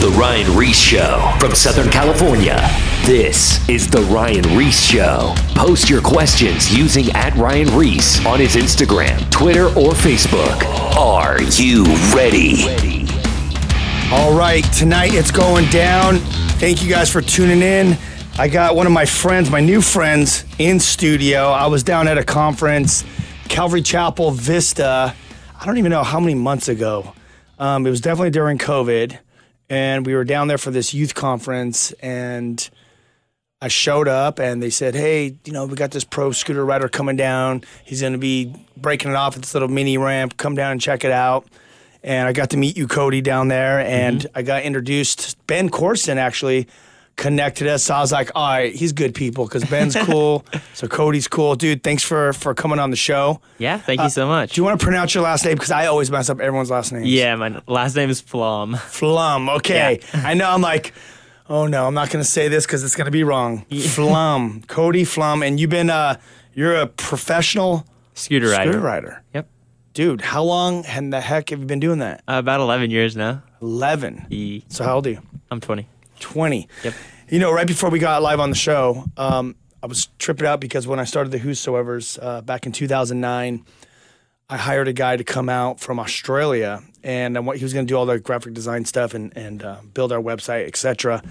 The Ryan Ries Show from Southern California. This is The Ryan Ries Show. Post your questions using at Ryan Ries on his Instagram, Twitter, or Facebook. Are you ready? All right, tonight it's going down. Thank you guys for tuning in. I got one of my friends, my new friends, in studio. I was down at a conference, Calvary Chapel Vista. I don't even know how many months ago. Um, it was definitely during COVID, and we were down there for this youth conference. And I showed up, and they said, "Hey, you know, we got this pro scooter rider coming down. He's going to be breaking it off at this little mini ramp. Come down and check it out." and I got to meet you, Cody, down there, and mm-hmm. I got introduced. Ben Corson actually connected us. So I was like, all right, he's good people because Ben's cool, so Cody's cool, dude. Thanks for for coming on the show. Yeah, thank you so much. Do you want to pronounce your last name? Because I always mess up everyone's last name. yeah, my last name is Flom. Flom. Okay, I know. I'm like. Oh no, I'm not gonna say this because it's gonna be wrong. Flom, Cody Flom, and you've been uh, you're a professional Scooter rider. scooter rider, Yep. dude. How long and the heck have you been doing that? Uh, about 11 years now. Eleven. E- So how old are you? I'm 20. 20. Yep. You know, right before we got live on the show, um, I was tripping out because when I started the Whosoevers uh, back in 2009, I hired a guy to come out from Australia, and I, he was going to do all the graphic design stuff and and uh, build our website, etc.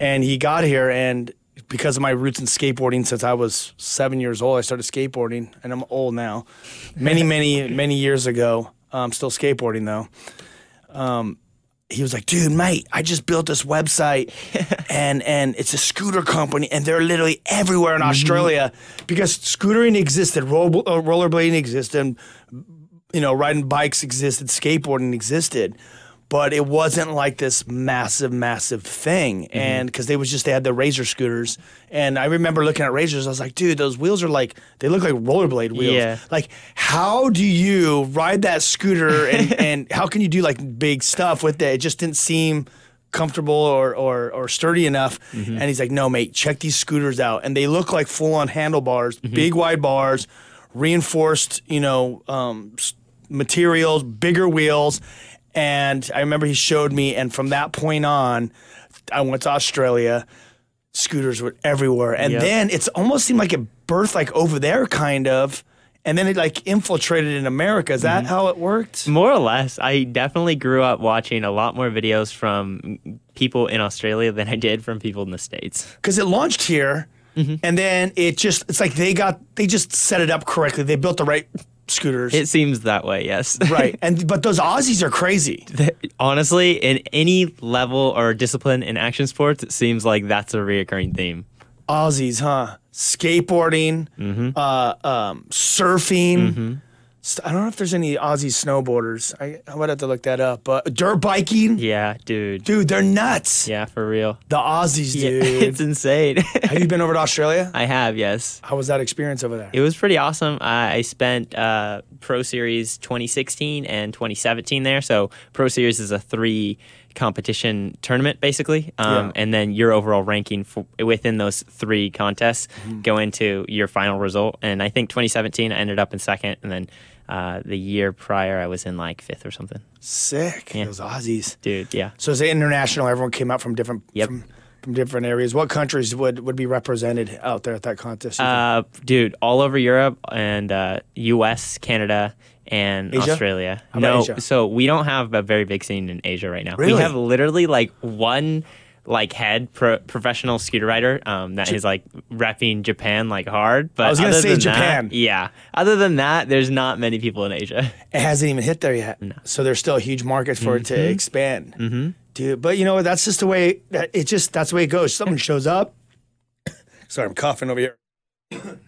And he got here, and because of my roots in skateboarding, since I was seven years old, I started skateboarding, and I'm old now. Many, many, many years ago, I'm still skateboarding though he was like, dude, mate, I just built this website and and it's a scooter company and they're literally everywhere in Australia because scootering existed, roll, uh, rollerblading existed, you know, riding bikes existed, skateboarding existed. But it wasn't like this massive, massive thing, mm-hmm. and because they was just they had the razor scooters, and I remember looking at razors, I was like, dude, those wheels are like they look like rollerblade wheels. Yeah. Like, how do you ride that scooter and, and how can you do like big stuff with it? It just didn't seem comfortable or, or, or sturdy enough. Mm-hmm. And he's like, no, mate, check these scooters out. And they look like full on handlebars, mm-hmm. big wide bars, reinforced, you know, um, materials, bigger wheels. And I remember he showed me, and from that point on, I went to Australia. Scooters were everywhere, and Yep. then it's almost seemed like it birthed like over there, kind of, and then it like infiltrated in America. Is that mm-hmm. how it worked? More or less, I definitely grew up watching a lot more videos from people in Australia than I did from people in the States. Because it launched here, mm-hmm. and then it just it's like they got they just set it up correctly. They built the right scooters, It seems that way, yes. right? And but those Aussies are crazy. Honestly, in any level or discipline in action sports, it seems like that's a reoccurring theme. Aussies, huh? Skateboarding, uh, um, surfing. St- I don't know if there's any Aussie snowboarders. I, I would have to look that up. But dirt biking, Yeah, dude. dude, they're nuts. Yeah, for real. The Aussies, Yeah, dude. it's insane. have you been over to Australia? I have, yes. How was that experience over there? It was pretty awesome. I, I spent uh, Pro Series 2016 and 2017 there. So Pro Series is a three competition tournament basically, um, Yeah. and then your overall ranking for, within those three contests Mm-hmm. go into your final result. And I think 2017 I ended up in second, and then uh, the year prior I was in like fifth or something. Sick. Those Aussies. Dude, yeah. So it's international. Everyone came out from different Yep. from, from different areas. What countries would, would be represented out there at that contest? Uh, dude, all over Europe and uh, U.S., Canada, and Asia? Australia. How no, Asia? so we don't have a very big scene in Asia right now. Really? We have literally like one like head pro- professional scooter rider um, that is like repping Japan like hard. But I was gonna say Japan. That, yeah. Other than that, there's not many people in Asia. it hasn't even hit there yet. So there's still a huge market for it to Mm-hmm. expand. Mm-hmm. Dude, but you know what? That's just the way. That, it just that's the way it goes. Someone shows up. Sorry, I'm coughing over here.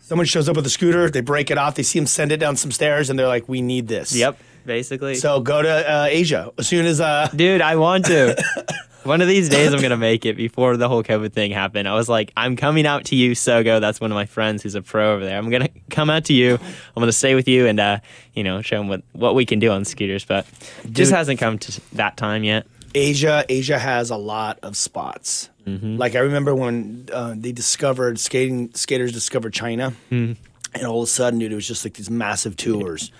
Someone shows up with a scooter. They break it off. They see him send it down some stairs, and they're like, "We need this." Yep, basically. So go to uh, Asia as soon as uh, Dude, I want to. One of these days, I'm gonna make it. Before the whole COVID thing happened, I was like, "I'm coming out to you, Sogo." That's one of my friends who's a pro over there. I'm gonna come out to you. I'm gonna stay with you and, uh, you know, show him what what we can do on scooters. But it just hasn't come to that time yet. Asia, Asia has a lot of spots. Like I remember when uh, they discovered skating skaters discovered China, and all of a sudden, dude, it was just like these massive tours.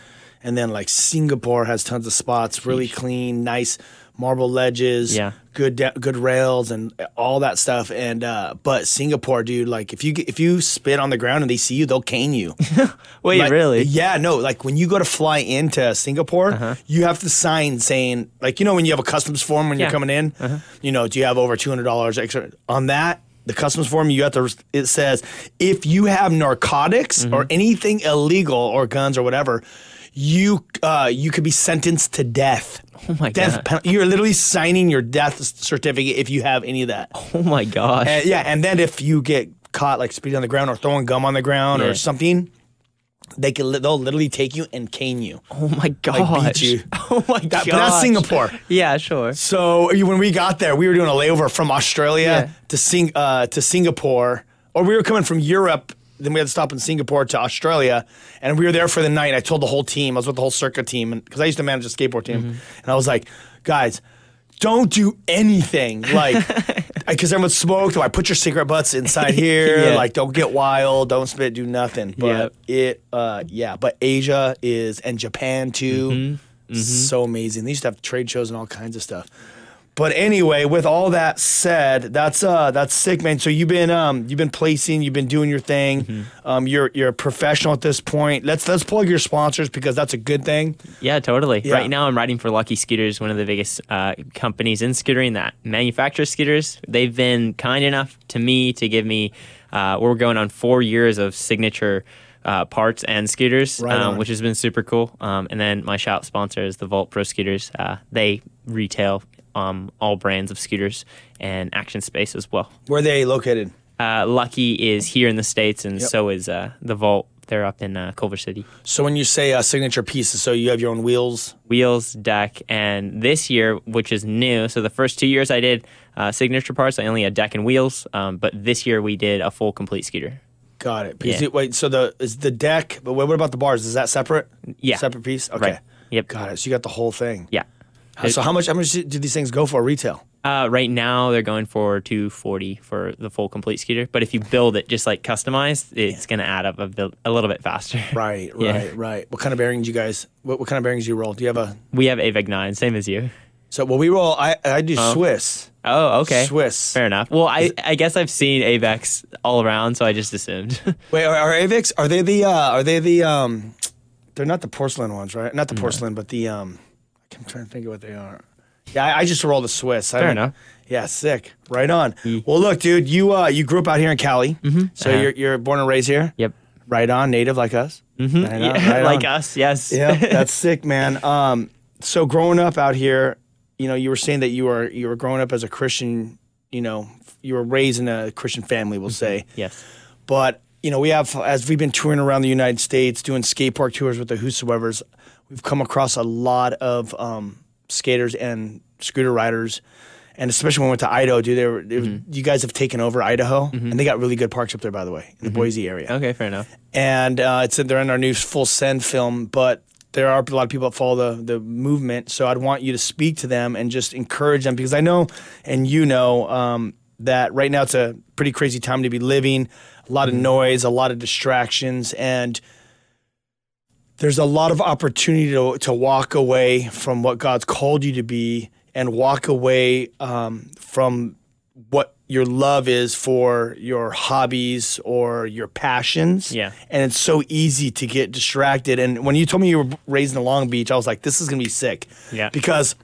And then like Singapore has tons of spots, really clean, nice marble ledges, Yeah. Good da- good rails, and all that stuff. And uh, but Singapore, dude, like if you if you spit on the ground and they see you, they'll cane you. Wait, Like, really? Uh-huh. Yeah, no. Like when you go to fly into Singapore, you have to sign saying, like, you know, when you have a customs form when Yeah. you're coming in, Uh-huh. you know, do you have over two hundred dollars extra on that? The customs form, you have to. It says if you have narcotics Mm-hmm. or anything illegal or guns or whatever, you uh, you could be sentenced to death. Oh my death God. penalty. You're literally signing your death certificate if you have any of that. Oh my gosh. And, yeah, and then if you get caught like spitting on the ground or throwing gum on the ground Yeah. or something, they can li- they'll literally take you and cane you. oh my gosh. you. Oh my That, gosh. but that's Singapore. Yeah, sure. So when we got there, we were doing a layover from Australia Yeah. to Sing uh, to Singapore, or we were coming from Europe. Then we had to stop in Singapore to Australia, and we were there for the night. I told the whole team, I was with the whole circuit team, because I used to manage a skateboard team, Mm-hmm. and I was like, guys. Don't do anything like because everyone smoked. Or I put your cigarette butts inside here. Yeah. Like, don't get wild. Don't spit. Do nothing. But Yeah. it, uh, yeah. But Asia is and Japan too. Mm-hmm. So amazing. They used to have trade shows and all kinds of stuff. But anyway, with all that said, that's uh that's sick, man. So you've been um you've been placing, you've been doing your thing. Mm-hmm. Um, you're you're a professional at this point. Let's let's plug your sponsors because that's a good thing. Yeah, totally. Yeah. Right now, I'm riding for Lucky Scooters, one of the biggest uh, companies in scootering that manufactures scooters. They've been kind enough to me to give me, uh, we're going on four years of signature uh, parts and scooters, Right um, which has been super cool. Um, and then my shop sponsor is the Vault Pro Scooters. Uh, they retail um, all brands of scooters and Action Space as well. Where are they located? Uh, Lucky is here in the States, and Yep. so is uh, the Vault. They're up in uh, Culver City. So when you say uh, signature pieces, so you have your own wheels. wheels, deck, and this year, which is new. So the first two years I did uh, signature parts, I only had deck and wheels. Um, but this year we did a full complete scooter. Got it. Yeah. it- wait, so the is the deck, but what what about the bars? Is that separate? Yeah. Separate piece? Okay. Right. Yep. Got it. So you got the whole thing. Yeah. So how much how much do these things go for retail? Uh, right now they're going for 240 for the full complete scooter. But if you build it just like customized, it's gonna add up a, bit, a little bit faster. Right, Yeah. right, right. What kind of bearings you guys? What, what kind of bearings do you roll? Do you have a? We have ABEC 9, same as you. So well, we roll. I I do Swiss. Oh, okay. Swiss. Fair enough. Well, I, I guess I've seen ABECs all around, so I just assumed. Wait, are, are ABECs? Are they the? Uh, are they the? Um, they're not the porcelain ones, right? Not the porcelain, but the. Um, I'm trying to think of what they are. Yeah, I, I just roll the Swiss. I Fair don't- enough. Yeah, sick. Right on. Well, look, dude, you uh, you grew up out here in Cali, mm-hmm. so Uh-huh. you're you're born and raised here. yep. Right on, native like us. Mm-hmm. Right on, Yeah, right like on. us, yes. yeah, that's sick, man. Um, so growing up out here, you know, you were saying that you were you were growing up as a Christian. You know, you were raised in a Christian family, we'll say. yes. But you know, we have as we've been touring around the United States, doing skate park tours with the Whosoevers, we've come across a lot of um, skaters and scooter riders. And especially when we went to Idaho, dude, they were, was, you guys have taken over Idaho, and they got really good parks up there, by the way, in the Boise area Okay, fair enough. and uh, it's they're in our new full send film. But there are a lot of people that follow the the movement, so I'd want you to speak to them and just encourage them because I know, and you know, um, that right now it's a pretty crazy time to be living. A lot of noise, a lot of distractions, and there's a lot of opportunity to to walk away from what God's called you to be and walk away um, from what your love is for your hobbies or your passions. Yeah. And it's so easy to get distracted. And when you told me you were raised in Long Beach, I was like, this is going to be sick. Yeah. Because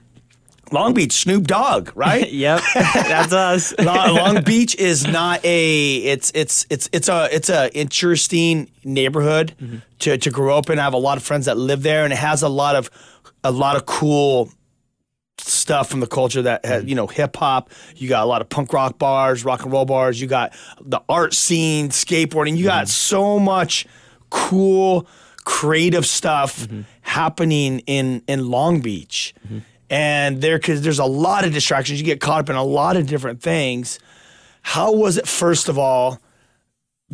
Long Beach, Snoop Dogg, right? Yep, that's us. Long, Long Beach is not a it's it's it's it's a it's a interesting neighborhood Mm-hmm. to to grow up in. I have a lot of friends that live there, and it has a lot of a lot of cool stuff from the culture that has, Mm-hmm. you know hip hop. You got a lot of punk rock bars, rock and roll bars. You got the art scene, skateboarding. You got Mm-hmm. so much cool, creative stuff Mm-hmm. happening in in Long Beach. And there, because there's a lot of distractions, you get caught up in a lot of different things. How was it, first of all,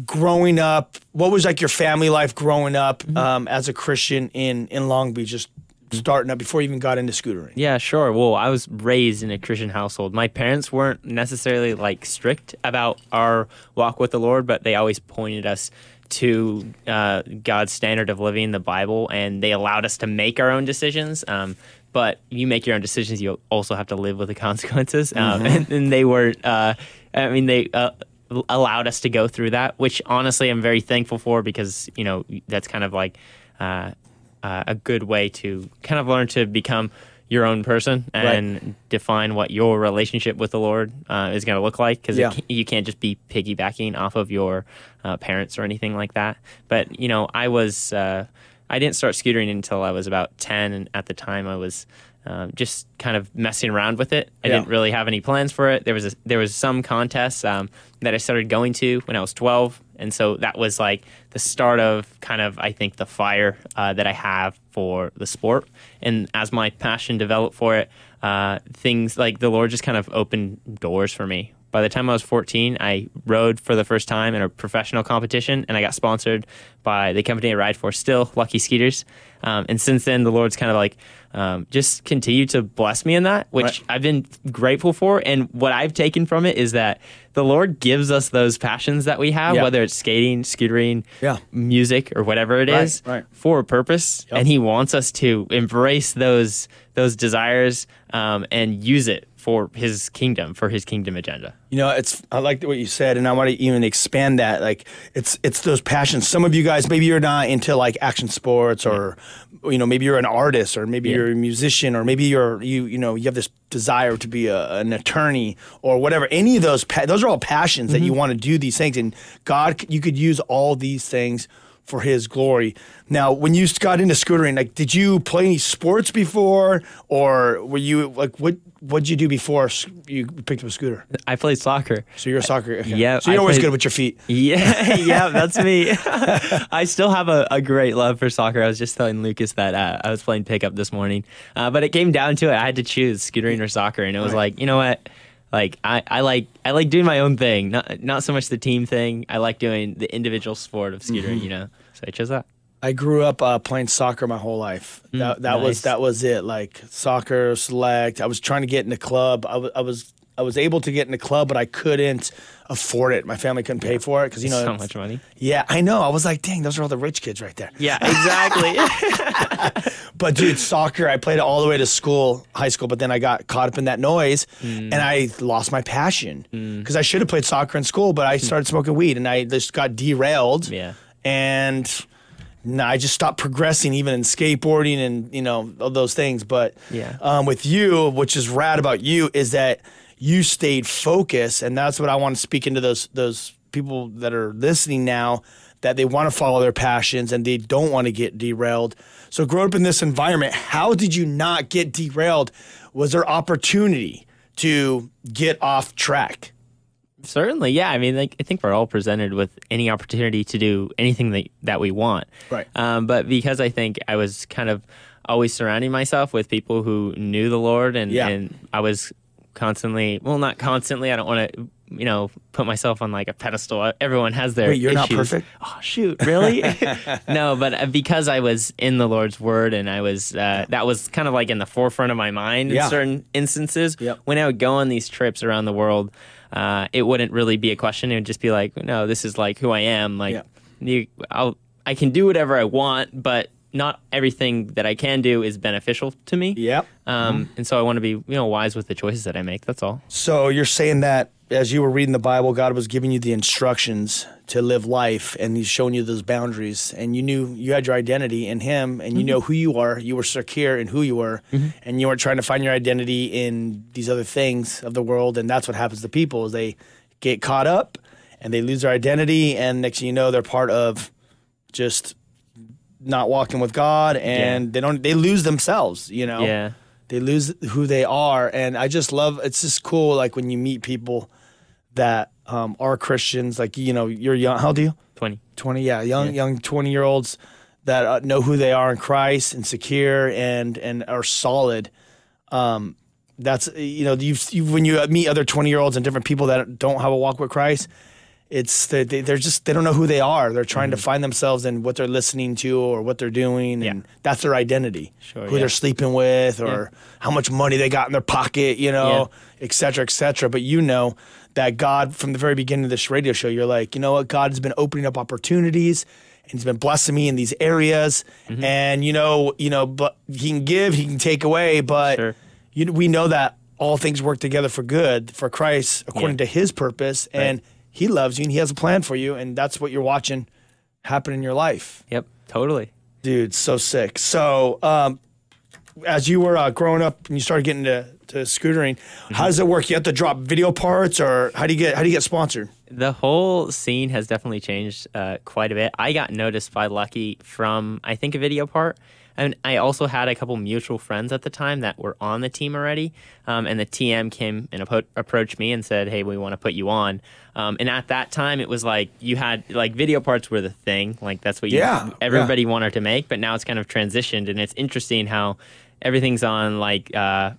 growing up? What was like your family life growing up um, as a Christian in in Long Beach, just starting up before you even got into scootering? Yeah, sure. Well, I was raised in a Christian household. My parents weren't necessarily like strict about our walk with the Lord, but they always pointed us to uh, God's standard of living, the Bible, and they allowed us to make our own decisions. Um, but you make your own decisions. You also have to live with the consequences, um, and, and they were. Uh, I mean, they. Uh, allowed us to go through that which honestly i'm very thankful for because you know that's kind of like uh, uh, a good way to kind of learn to become your own person and Right. define what your relationship with the Lord uh, is going to look like because Yeah. you can't just be piggybacking off of your uh, parents or anything like that. But you know, I was uh, I didn't start scootering until I was about ten, and at the time I was. Um, just kind of messing around with it. I Yeah. didn't really have any plans for it. There was a, there was some contests um, that I started going to when I was 12, and so that was like the start of kind of I think the fire uh, that I have for the sport. And as my passion developed for it, uh, things like the Lord just kind of opened doors for me. By the time I was 14, I rode for the first time in a professional competition, and I got sponsored by the company I ride for, still Lucky Scooters. Um, and since then, the Lord's kind of like um, just continued to bless me in that, which Right. I've been grateful for. And what I've taken from it is that the Lord gives us those passions that we have, Yeah. whether it's skating, scootering, Yeah. music, or whatever it is, Right, right. for a purpose. Yep. And He wants us to embrace those those desires um, and use it for His kingdom, for His kingdom agenda. You know, it's I like what you said, and I want to even expand that. Like, it's it's those passions. Some of you guys, maybe you're not into like action sports, or you know, maybe you're an artist, or maybe Yeah. you're a musician, or maybe you're you you know you have this desire to be a, an attorney or whatever. Any of those, pa- those are all passions that you mm-hmm. want to do these things, and God, you could use all these things for His glory. Now, when you got into scootering, like, did you play any sports before, or were you like what? What'd you do before you picked up a scooter? I played soccer. So you're a soccer. Okay. Yeah, So you're I always played- good with your feet. Yeah, yeah, that's me. I still have a, a great love for soccer. I was just telling Lucas that uh, I was playing pickup this morning, uh, but it came down to it. I had to choose scootering or soccer, and it was Right. like, you know what? Like I, I like I like doing my own thing, not not so much the team thing. I like doing the individual sport of scootering, Mm-hmm. you know. So I chose that. I grew up uh, playing soccer my whole life. That that was that was it. Like soccer, select. I was trying to get in the club. I was I was I was able to get in the club, but I couldn't afford it. My family couldn't pay for it because you know so much money. Yeah, I know. I was like, dang, those are all the rich kids right there. Yeah, exactly. But dude, soccer, I played it all the way to school, high school, but then I got caught up in that noise Mm. and I lost my passion. Because I should have played soccer in school, but I started smoking weed and I just got derailed. Yeah. And no, I just stopped progressing even in skateboarding and, you know, all those things. But Yeah. um, with you, which is rad about you, is that you stayed focused. And that's what I want to speak into those those people that are listening now that they want to follow their passions and they don't want to get derailed. So growing up in this environment. How did you not get derailed? Was there opportunity to get off track? Certainly, yeah. I mean, like I think we're all presented with any opportunity to do anything that that we want. Right. Um, but because I think I was kind of always surrounding myself with people who knew the Lord, and Yeah. and I was constantly, well, not constantly. I don't want to, you know, put myself on like a pedestal. Everyone has their. Wait, you're not perfect? Oh shoot, really? no, but uh, because I was in the Lord's Word, and I was uh, that was kind of like in the forefront of my mind Yeah. in certain instances. Yep. When I would go on these trips around the world, uh, it wouldn't really be a question. It would just be like, no, this is like who I am. Like, Yeah. you, I'll, I can do whatever I want, but not everything that I can do is beneficial to me. Yep. Um, and so I want to be, you know, wise with the choices that I make. That's all. So you're saying that as you were reading the Bible, God was giving you the instructions to live life, and He's showing you those boundaries, and you knew you had your identity in Him, and you mm-hmm. know who you are. You were secure in who you were, mm-hmm. and you weren't trying to find your identity in these other things of the world. And that's what happens to people: is they get caught up and they lose their identity, and next thing you know, they're part of just not walking with God, and Yeah. they don't. They lose themselves. You know Yeah. they lose who they are and i just love it's just cool like when you meet people that um, are christians like you know you're young how old are you 20. 20 yeah young young 20 year olds that uh, know who they are in christ and secure and and are solid um, that's you know you when you meet other 20 year olds and different people that don't have a walk with christ it's they, they, they're just they don't know who they are they're trying to find themselves in what they're listening to or what they're doing and Mm-hmm. Yeah. that's their identity Sure, who yeah. they're sleeping with or how much money they got in their pocket you know et cetera et cetera but you know that god from the very beginning of this radio show you're like you know what god has been opening up opportunities and he's been blessing me in these areas. Mm-hmm. And you know, you know, but he can give, he can take away, but Sure. you we know that all things work together for good for Christ according Yeah. to His purpose, and He loves you and He has a plan for you, and that's what you're watching happen in your life, Yep, totally. dude. So sick. So, um, as you were uh, growing up and you started getting to, to scootering, Mm-hmm. how does it work? You have to drop video parts, or how do you get how do you get sponsored? The whole scene has definitely changed uh, quite a bit. I got noticed by Lucky from I think a video part, and I also had a couple mutual friends at the time that were on the team already. Um, and the TM came and appro- approached me and said, "Hey, we want to put you on." Um, and at that time, it was like you had like video parts were the thing, like that's what you, Yeah, everybody wanted to make. But now it's kind of transitioned, and it's interesting how everything's on like uh,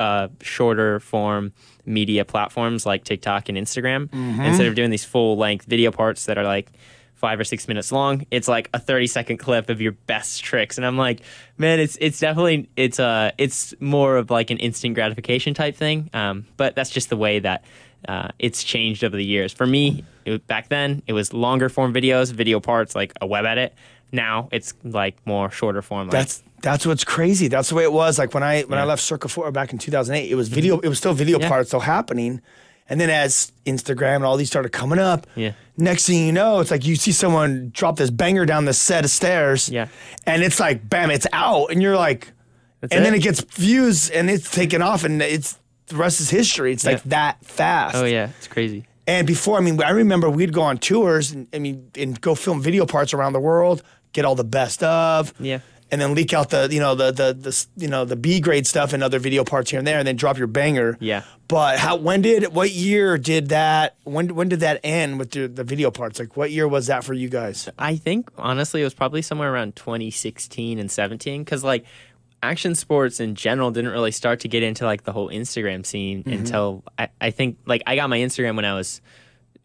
uh, shorter form media platforms like TikTok and Instagram. Mm-hmm. Instead of doing these full length video parts that are like five or six minutes long, it's like a 30 second clip of your best tricks. And I'm like, man, it's it's definitely it's uh it's more of like an instant gratification type thing. Um, but that's just the way that uh, it's changed over the years. For me, it, back then it was longer form videos, video parts like a web edit. Now it's like more shorter form. Like, That's that's what's crazy. That's the way it was. Like when I when I left Circa Four back in 2008, it was mm-hmm. video. It was still video Yeah. parts still happening. And then as Instagram and all these started coming up, Yeah. next thing you know, it's like you see someone drop this banger down the set of stairs, Yeah. and it's like bam, it's out, and you're like, That's and then it. it gets views and it's taken off, and it's the rest is history. It's like that fast. oh yeah, it's crazy. And before, I mean, I remember we'd go on tours and I mean, and go film video parts around the world, get all the best of, Yeah. and then leak out the, you know, the the the you know the B grade stuff and other video parts here and there, and then drop your banger. Yeah. But how? When did? What year did that? When when did that end with the, the video parts? Like, what year was that for you guys? I think honestly it was probably somewhere around 2016 and 17 because like action sports in general didn't really start to get into like the whole Instagram scene mm-hmm. until I, I think like I got my Instagram when I was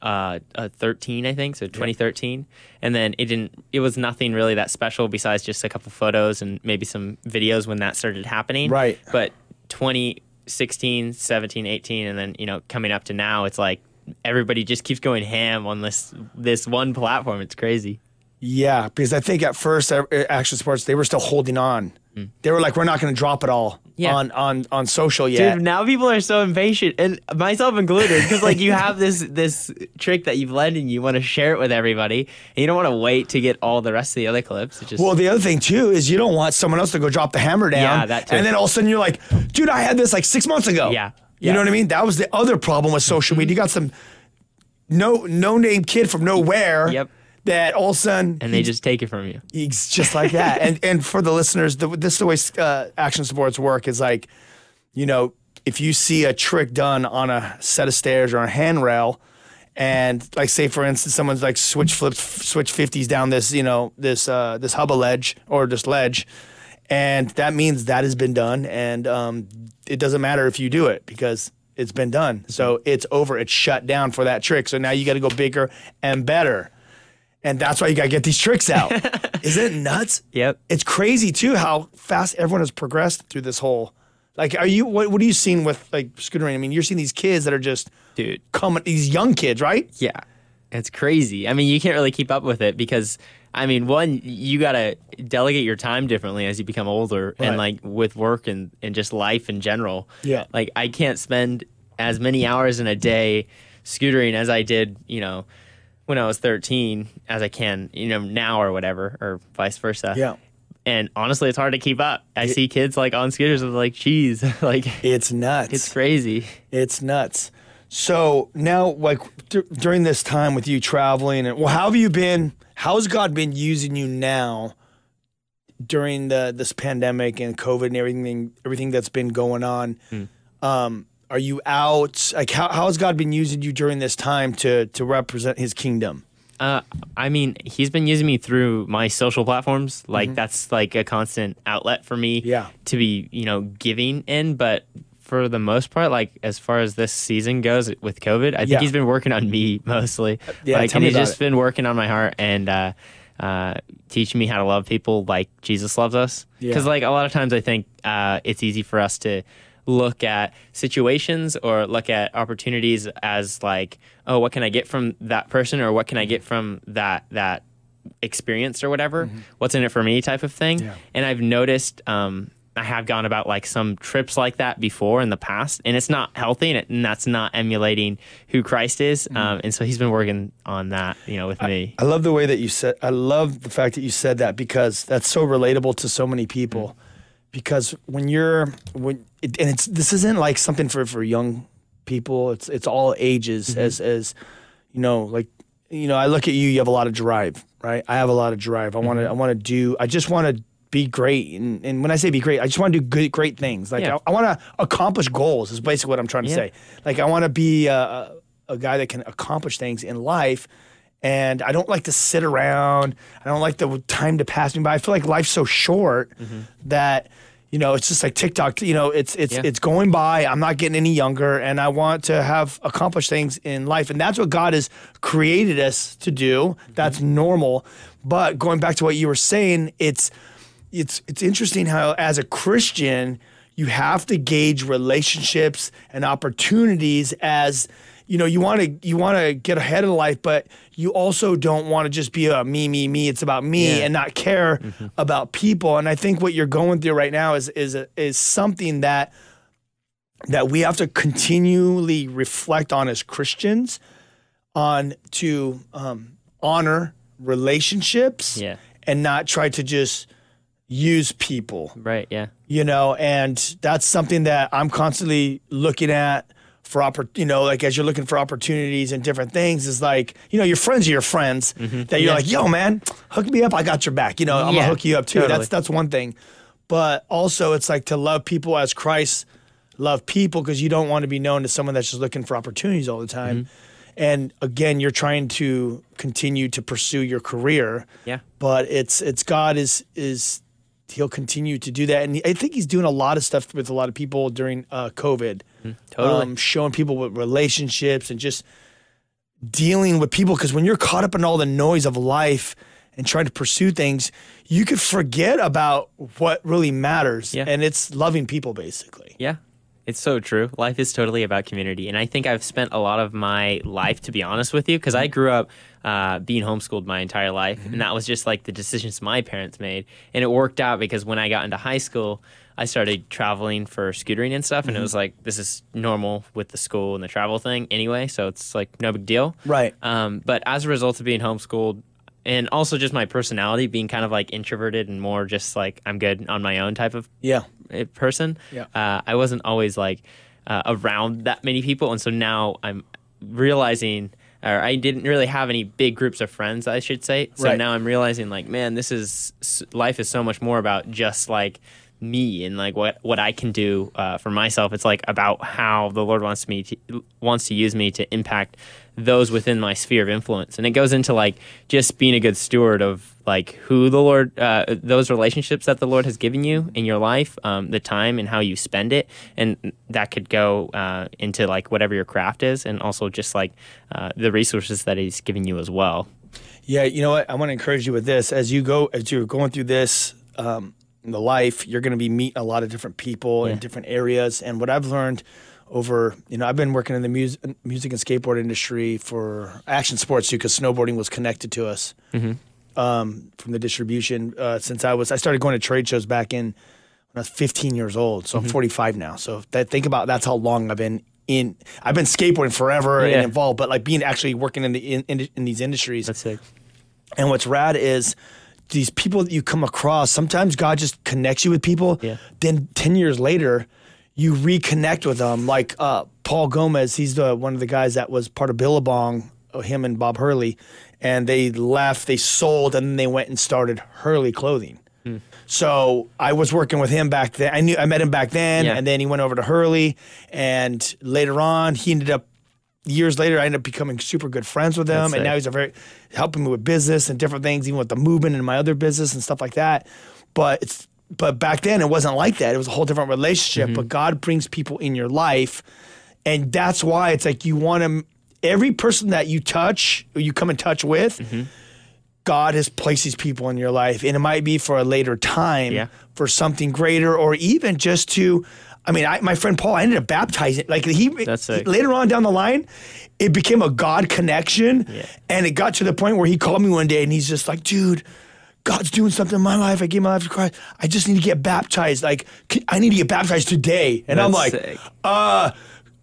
uh, uh 13 I think so 2013 and then it didn't it was nothing really that special besides just a couple photos and maybe some videos when that started happening. Right. but 2016 17 18 and then you know coming up to now it's like everybody just keeps going ham on this this one platform. It's crazy. Yeah, because I think at first Action Sports they were still holding on. They were like, we're not going to drop it all Mm. Yeah. on on on social yet. Dude, now people are so impatient, and myself included, because like you have this this trick that you've learned and you want to share it with everybody, and you don't want to wait to get all the rest of the other clips. It just Well, the other thing too is you don't want someone else to go drop the hammer down. Yeah, that too. And then all of a sudden you're like, dude, I had this like six months ago. Yeah, You yeah. know what I mean? That was the other problem with social media. You got some no no name kid from nowhere. Yep. That all of a sudden and they just take it from you. he's just like that. and and for the listeners, the, this is the way uh, action sports work is like, you know, if you see a trick done on a set of stairs or a handrail, and like say for instance, someone's like switch flips, switch fifties down this, you know, this uh, this hubba ledge or this ledge, and that means that has been done, and um, it doesn't matter if you do it because it's been done. So it's over. It's shut down for that trick. So now you got to go bigger and better. And that's why you gotta get these tricks out. Isn't it nuts? Yep. It's crazy too how fast everyone has progressed through this whole. Like, are you what? What are you seeing with like scootering? I mean, you're seeing these kids that are just Dude. coming. These young kids, right? Yeah, it's crazy. I mean, you can't really keep up with it because, I mean, one, you gotta delegate your time differently as you become older, Right. and like with work and and just life in general. Yeah. like I can't spend as many hours in a day scootering as I did, you know, when I was 13 as I can, you know, now or whatever, or vice versa. Yeah. And honestly, it's hard to keep up. I see kids like on scooters with like cheese, like It's nuts. it's crazy. It's nuts. So now, like d- during this time with you traveling, and well, how have you been? How's God been using you now during the this pandemic and COVID and everything, everything that's been going on? Um, are you out? Like, how, how has God been using you during this time to to represent His kingdom? Uh, I mean, he's been using me through my social platforms. Like that's like a constant outlet for me. Mm-hmm. Yeah. To be, you know, giving in, but for the most part, like as far as this season goes with COVID, I think Yeah. he's been working on me mostly. Yeah, Like, and he's just it. been working on my heart and uh, uh, teaching me how to love people like Jesus loves us. Yeah. Because like a lot of times, I think uh, it's easy for us to look at situations or look at opportunities as like oh what can i get from that person or what can i get from that that experience or whatever. What's in it for me type of thing. Yeah. And I've noticed um, I have gone about like some trips like that before in the past, and it's not healthy, and, it, and that's not emulating who Christ is. Um, and so He's been working on that, you know, with me. I love the way that you said. I love the fact that you said that because that's so relatable to so many people. Because when you're when it, and it's this isn't like something for for young people. It's it's all ages. Mm-hmm. As as you know, like you know, I look at you. You have a lot of drive, right? I have a lot of drive. I want to. Mm-hmm. I want to do. I just want to be great. And, and when I say be great, I just want to do good, great things. Like Yeah. I, I want to accomplish goals. Is basically what I'm trying to Yeah. say. Like I want to be a, a, a guy that can accomplish things in life. And I don't like to sit around. I don't like the time to pass me by. I feel like life's so short mm-hmm. that you know it's just like TikTok. You know, it's it's Yeah. it's going by. I'm not getting any younger, and I want to have accomplished things in life, and that's what God has created us to do. That's mm-hmm. normal. But going back to what you were saying, it's it's it's interesting how as a Christian you have to gauge relationships and opportunities as you know you want to you want to get ahead of life but you also don't want to just be a me me me it's about me Yeah. and not care about people and i think what you're going through right now is is is something that that we have to continually reflect on as Christians on to um, honor relationships Yeah. and not try to just use people Right. Yeah. you know and that's something that i'm constantly looking at for oppor- you know like as you're looking for opportunities and different things is like you know your friends are your friends that you're Mm-hmm. Yeah. like yo man hook me up i got your back you know i'm Yeah, gonna hook you up too totally. that's that's one thing but also it's like to love people as christ loved people because you don't want to be known as someone that's just looking for opportunities all the time Mm-hmm. and again you're trying to continue to pursue your career Yeah. but it's it's God is is he'll continue to do that, and I think he's doing a lot of stuff with a lot of people during uh, COVID, Totally. um, showing people with relationships and just dealing with people. Because when you're caught up in all the noise of life and trying to pursue things, you could forget about what really matters, Yeah. and it's loving people basically. Yeah. It's so true. Life is totally about community. And I think I've spent a lot of my life, to be honest with you, because I grew up uh, being homeschooled my entire life. And that was just like the decisions my parents made. And it worked out because when I got into high school, I started traveling for scootering and stuff. And it was like, this is normal with the school and the travel thing anyway. So it's like no big deal. Right. Um, but as a result of being homeschooled, and also just my personality being kind of like introverted and more just like I'm good on my own type of Yeah. Uh, person. Yeah. Uh, I wasn't always like uh, around that many people, and so now I'm realizing, or I didn't really have any big groups of friends, I should say. So Right. now I'm realizing, like, man, this is life is so much more about just like me and like what what I can do uh, for myself. It's like about how the Lord wants me to wants to use me to impact those within my sphere of influence, and it goes into like just being a good steward of like who the Lord, uh, those relationships that the Lord has given you in your life, um, the time and how you spend it, and that could go uh, into like whatever your craft is, and also just like uh, the resources that He's given you as well. Yeah, you know what? I want to encourage you with this as you go as you're going through this um, the life. You're going to be meeting a lot of different people in different areas, and what I've learned over, you know, I've been working in the music, music and skateboard industry for action sports too, because snowboarding was connected to us um, from the distribution uh, since I was. I started going to trade shows back in when I was 15 years old, so I'm 45 now. So that, think about that's how long I've been in. I've been skateboarding forever Yeah. and involved, but like being actually working in the in, in, in these industries. That's it. And what's rad is these people that you come across, sometimes God just connects you with people. Yeah. Then 10 years later, you reconnect with them. Like uh, Paul Gomez, he's the one of the guys that was part of Billabong, uh, him and Bob Hurley. And they left, they sold, and then they went and started Hurley Clothing. So I was working with him back then. I knew I met him back then, Yeah. and then he went over to Hurley. And later on, he ended up years later, I ended up becoming super good friends with him, That's and sick. now he's a very helping me with business and different things, even with the movement and my other business and stuff like that. But it's but back then it wasn't like that. It was a whole different relationship. Mm-hmm. But God brings people in your life, and that's why it's like you want to. Every person that you touch, or you come in touch with, Mm-hmm. God has placed these people in your life, and it might be for a later time, Yeah. for something greater, or even just to. I mean, I, my friend Paul, I ended up baptizing. Like he, That's sick. later on down the line, it became a God connection, Yeah. and it got to the point where he called me one day and he's just like, "Dude, God's doing something in my life. I gave my life to Christ. I just need to get baptized. Like, I need to get baptized today." And I'm like, sick. "Uh."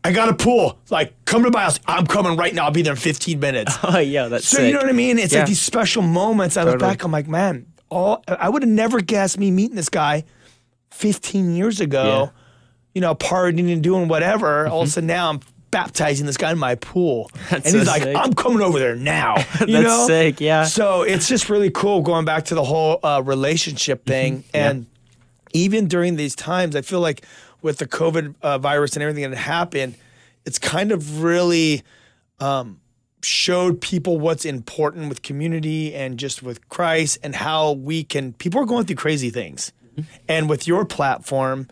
I got a pool. Like, come to my house. I'm coming right now. I'll be there in 15 minutes. Oh, yeah, that's So sick. you know what I mean? It's Yeah. like these special moments. I look back, I'm like, man, all I would have never guessed me meeting this guy 15 years ago. Yeah. Mm-hmm. You know, partying and doing whatever. All of a sudden now I'm baptizing this guy in my pool, That's and he's so like, sick. I'm coming over there now. You That's know? sick, yeah. So it's just really cool going back to the whole uh, relationship thing, Mm-hmm. yeah. and even during these times, I feel like with the COVID uh, virus and everything that happened, it's kind of really um, showed people what's important with community and just with Christ and how we can. People are going through crazy things, and with your platform,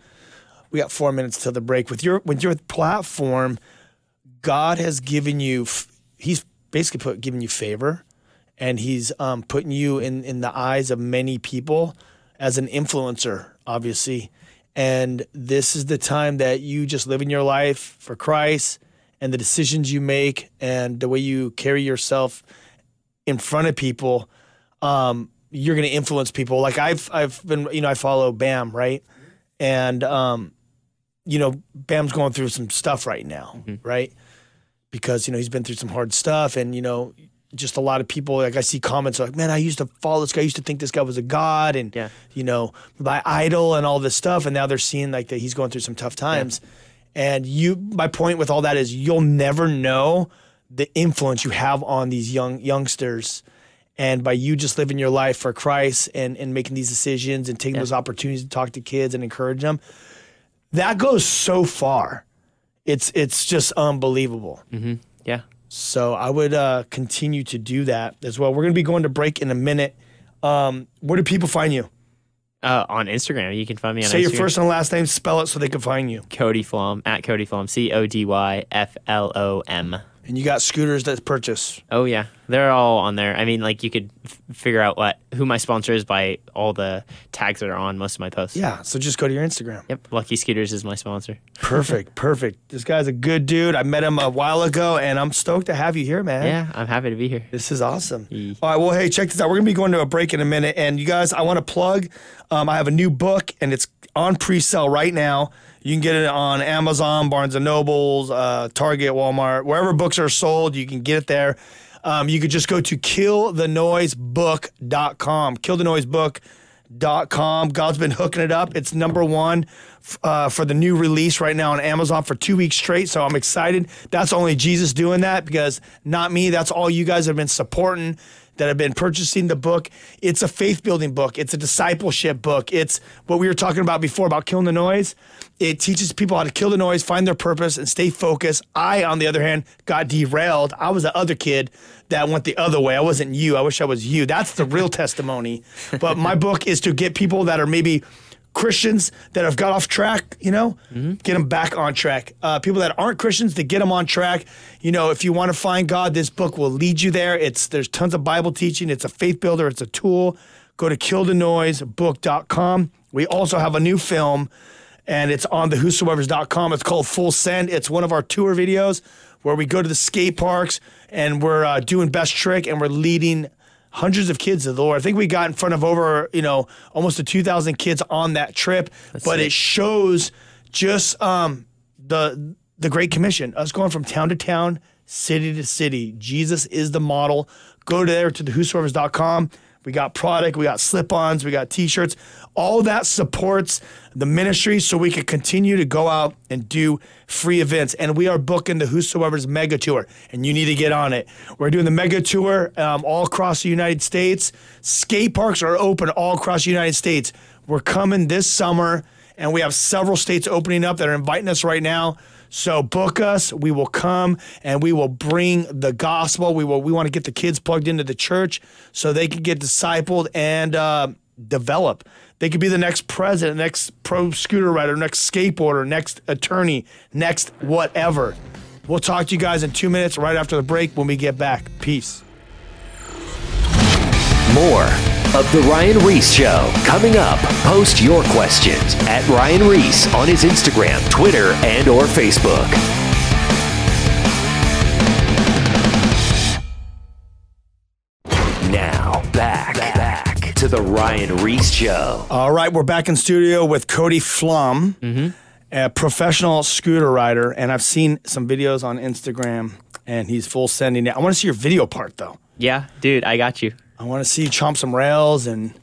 we got four minutes till the break. With your with your platform, God has given you. He's basically put given you favor, and He's um, putting you in in the eyes of many people as an influencer, obviously. And this is the time that you just live in your life for Christ and the decisions you make and the way you carry yourself in front of people. Um, you're going to influence people. Like I've I've been you know I follow Bam right, and um, you know Bam's going through some stuff right now, mm-hmm. right? Because you know he's been through some hard stuff, and you know just a lot of people like I see comments like, "Man, I used to follow this guy. I used to think this guy was a god, and Yeah. you know my idol and all this stuff." And now they're seeing like that he's going through some tough times. And you, my point with all that is, you'll never know the influence you have on these young youngsters. And by you just living your life for Christ and, and making these decisions and taking those opportunities to talk to kids and encourage them, that goes so far. It's it's just unbelievable. Yeah. So I would uh, continue to do that as well. We're gonna be going to break in a minute. Um, where do people find you? Uh, on Instagram, you can find me on Say Instagram. your first and last name, spell it so they can find you. Cody Flom at Cody Flom. C O D Y F L O M. And you got scooters that purchase. Oh yeah, they're all on there. I mean, like you could f- figure out what who my sponsor is by all the tags that are on most of my posts. Yeah, so just go to your Instagram. Yep. Lucky Scooters is my sponsor. Perfect, perfect. This guy's a good dude. I met him a while ago, and I'm stoked to have you here, man. Yeah, I'm happy to be here. This is awesome. Yeah. All right, well, hey, check this out. We're gonna be going to a break in a minute, and you guys, I want to plug. Um, I have a new book, and it's on pre-sale right now. You can get it on Amazon, Barnes and Nobles, uh, Target, Walmart, wherever books are sold. You can get it there. Um, you could just go to killthenoisebook.com. Killthenoisebook.com. God's been hooking it up. It's number one uh, for the new release right now on Amazon for two weeks straight. So I'm excited. That's only Jesus doing that because not me. That's all you guys have been supporting that have been purchasing the book. It's a faith building book. It's a discipleship book. It's what we were talking about before about killing the noise. It teaches people how to kill the noise, find their purpose, and stay focused. I, on the other hand, got derailed. I was the other kid that went the other way. I wasn't you. I wish I was you. That's the real testimony. But my book is to get people that are maybe Christians that have got off track, you know, get them back on track. Uh, people that aren't Christians to get them on track. You know, if you want to find God, this book will lead you there. It's there's tons of Bible teaching. It's a faith builder. It's a tool. Go to killthenoisebook.com. We also have a new film, and it's on the whosoever's.com. It's called Full Send. It's one of our tour videos where we go to the skate parks and we're uh, doing best trick and we're leading hundreds of kids to the Lord. I think we got in front of over, you know, almost a 2,000 kids on that trip. but sick. it shows just um, the the Great Commission, us going from town to town, city to city. Jesus is the model. Go there to the whosoever's.com. We got product, we got slip-ons, we got t-shirts. All that supports the ministry so we can continue to go out and do free events. And we are booking the Whosoever's Mega Tour, and you need to get on it. We're doing the Mega Tour um, all across the United States. Skate parks are open all across the United States. We're coming this summer, and we have several states opening up that are inviting us right now. So book us. We will come and we will bring the gospel. We will. We want to get the kids plugged into the church so they can get discipled and uh, develop. They could be the next president, next pro scooter rider, next skateboarder, next attorney, next whatever. We'll talk to you guys in two minutes right after the break when we get back. Peace. More of The Ryan Ries Show. Coming up, post your questions at Ryan Ries on his Instagram, Twitter, and or Facebook. Now, back, back to The Ryan Ries Show. All right, we're back in studio with Cody Flom, mm-hmm. a professional scooter rider, and I've seen some videos on Instagram, and he's full sending it. I want to see your video part though. Yeah, dude, I got you. I want to see you chomp some rails and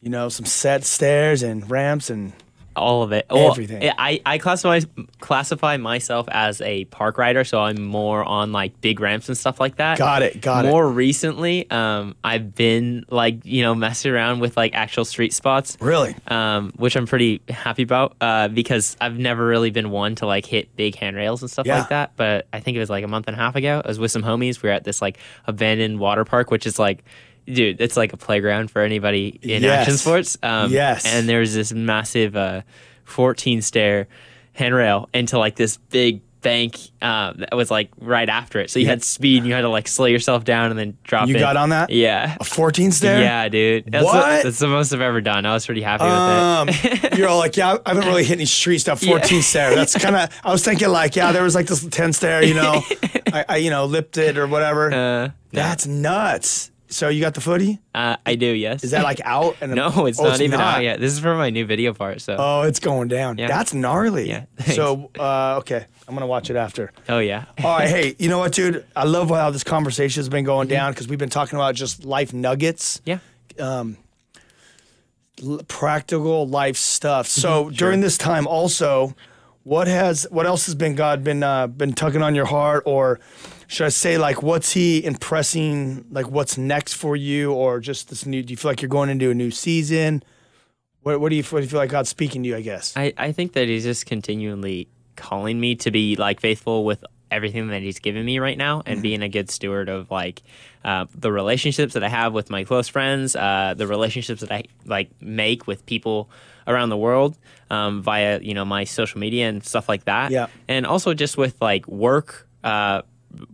you know some set stairs and ramps and All of it. Well, Everything. I, I classify classify myself as a park rider, so I'm more on like big ramps and stuff like that. Got it, got it. more recently, um, I've been like you know messing around with like actual street spots. really. um, which I'm pretty happy about uh, because I've never really been one to like hit big handrails and stuff Yeah. like that. But I think it was like a month and a half ago. I was with some homies. We were at this like abandoned water park, which is like, dude, it's like a playground for anybody in Yes. action sports. Um, Yes. And there's this massive uh, 14 stair handrail into like this big bank uh, that was like right after it. So you had speed and you had to like slow yourself down and then drop You in. got on that? Yeah. A 14 stair? Yeah, dude. That's, What? that's the most I've ever done. I was pretty happy with Um, it. you're all like, yeah, I haven't really hit any street stuff. 14 stair. That's kind of. I was thinking like, yeah, there was like this 10 stair, you know, I, I you know lipped it or whatever. Uh, That's nuts. So you got the footy? Uh, I do, yes. Is that like out? And no, it's oh, not even not. out yet. This is for my new video part. So, oh, it's going down. Yeah. That's gnarly. Yeah, thanks. So, uh, okay, I'm gonna watch it after. Oh, yeah, All right, hey, you know what, dude? I love how this conversation has been Mm-hmm. going down because we've been talking about just life nuggets, yeah. l- practical life stuff. Mm-hmm. So during this time, also, what has what else has been God been uh, been tugging on your heart, or should I say, like, what's He impressing? Like, what's next for you, or just this new? Do you feel like you're going into a new season? What, what do you what do you feel like God's speaking to you? I guess. I, I think that he's just continually calling me to be like faithful with everything that he's given me right now and being a good steward of like uh, the relationships that I have with my close friends, uh, the relationships that I like make with people around the world um, via you know my social media and stuff like that. Yeah. and also just with like work. Uh,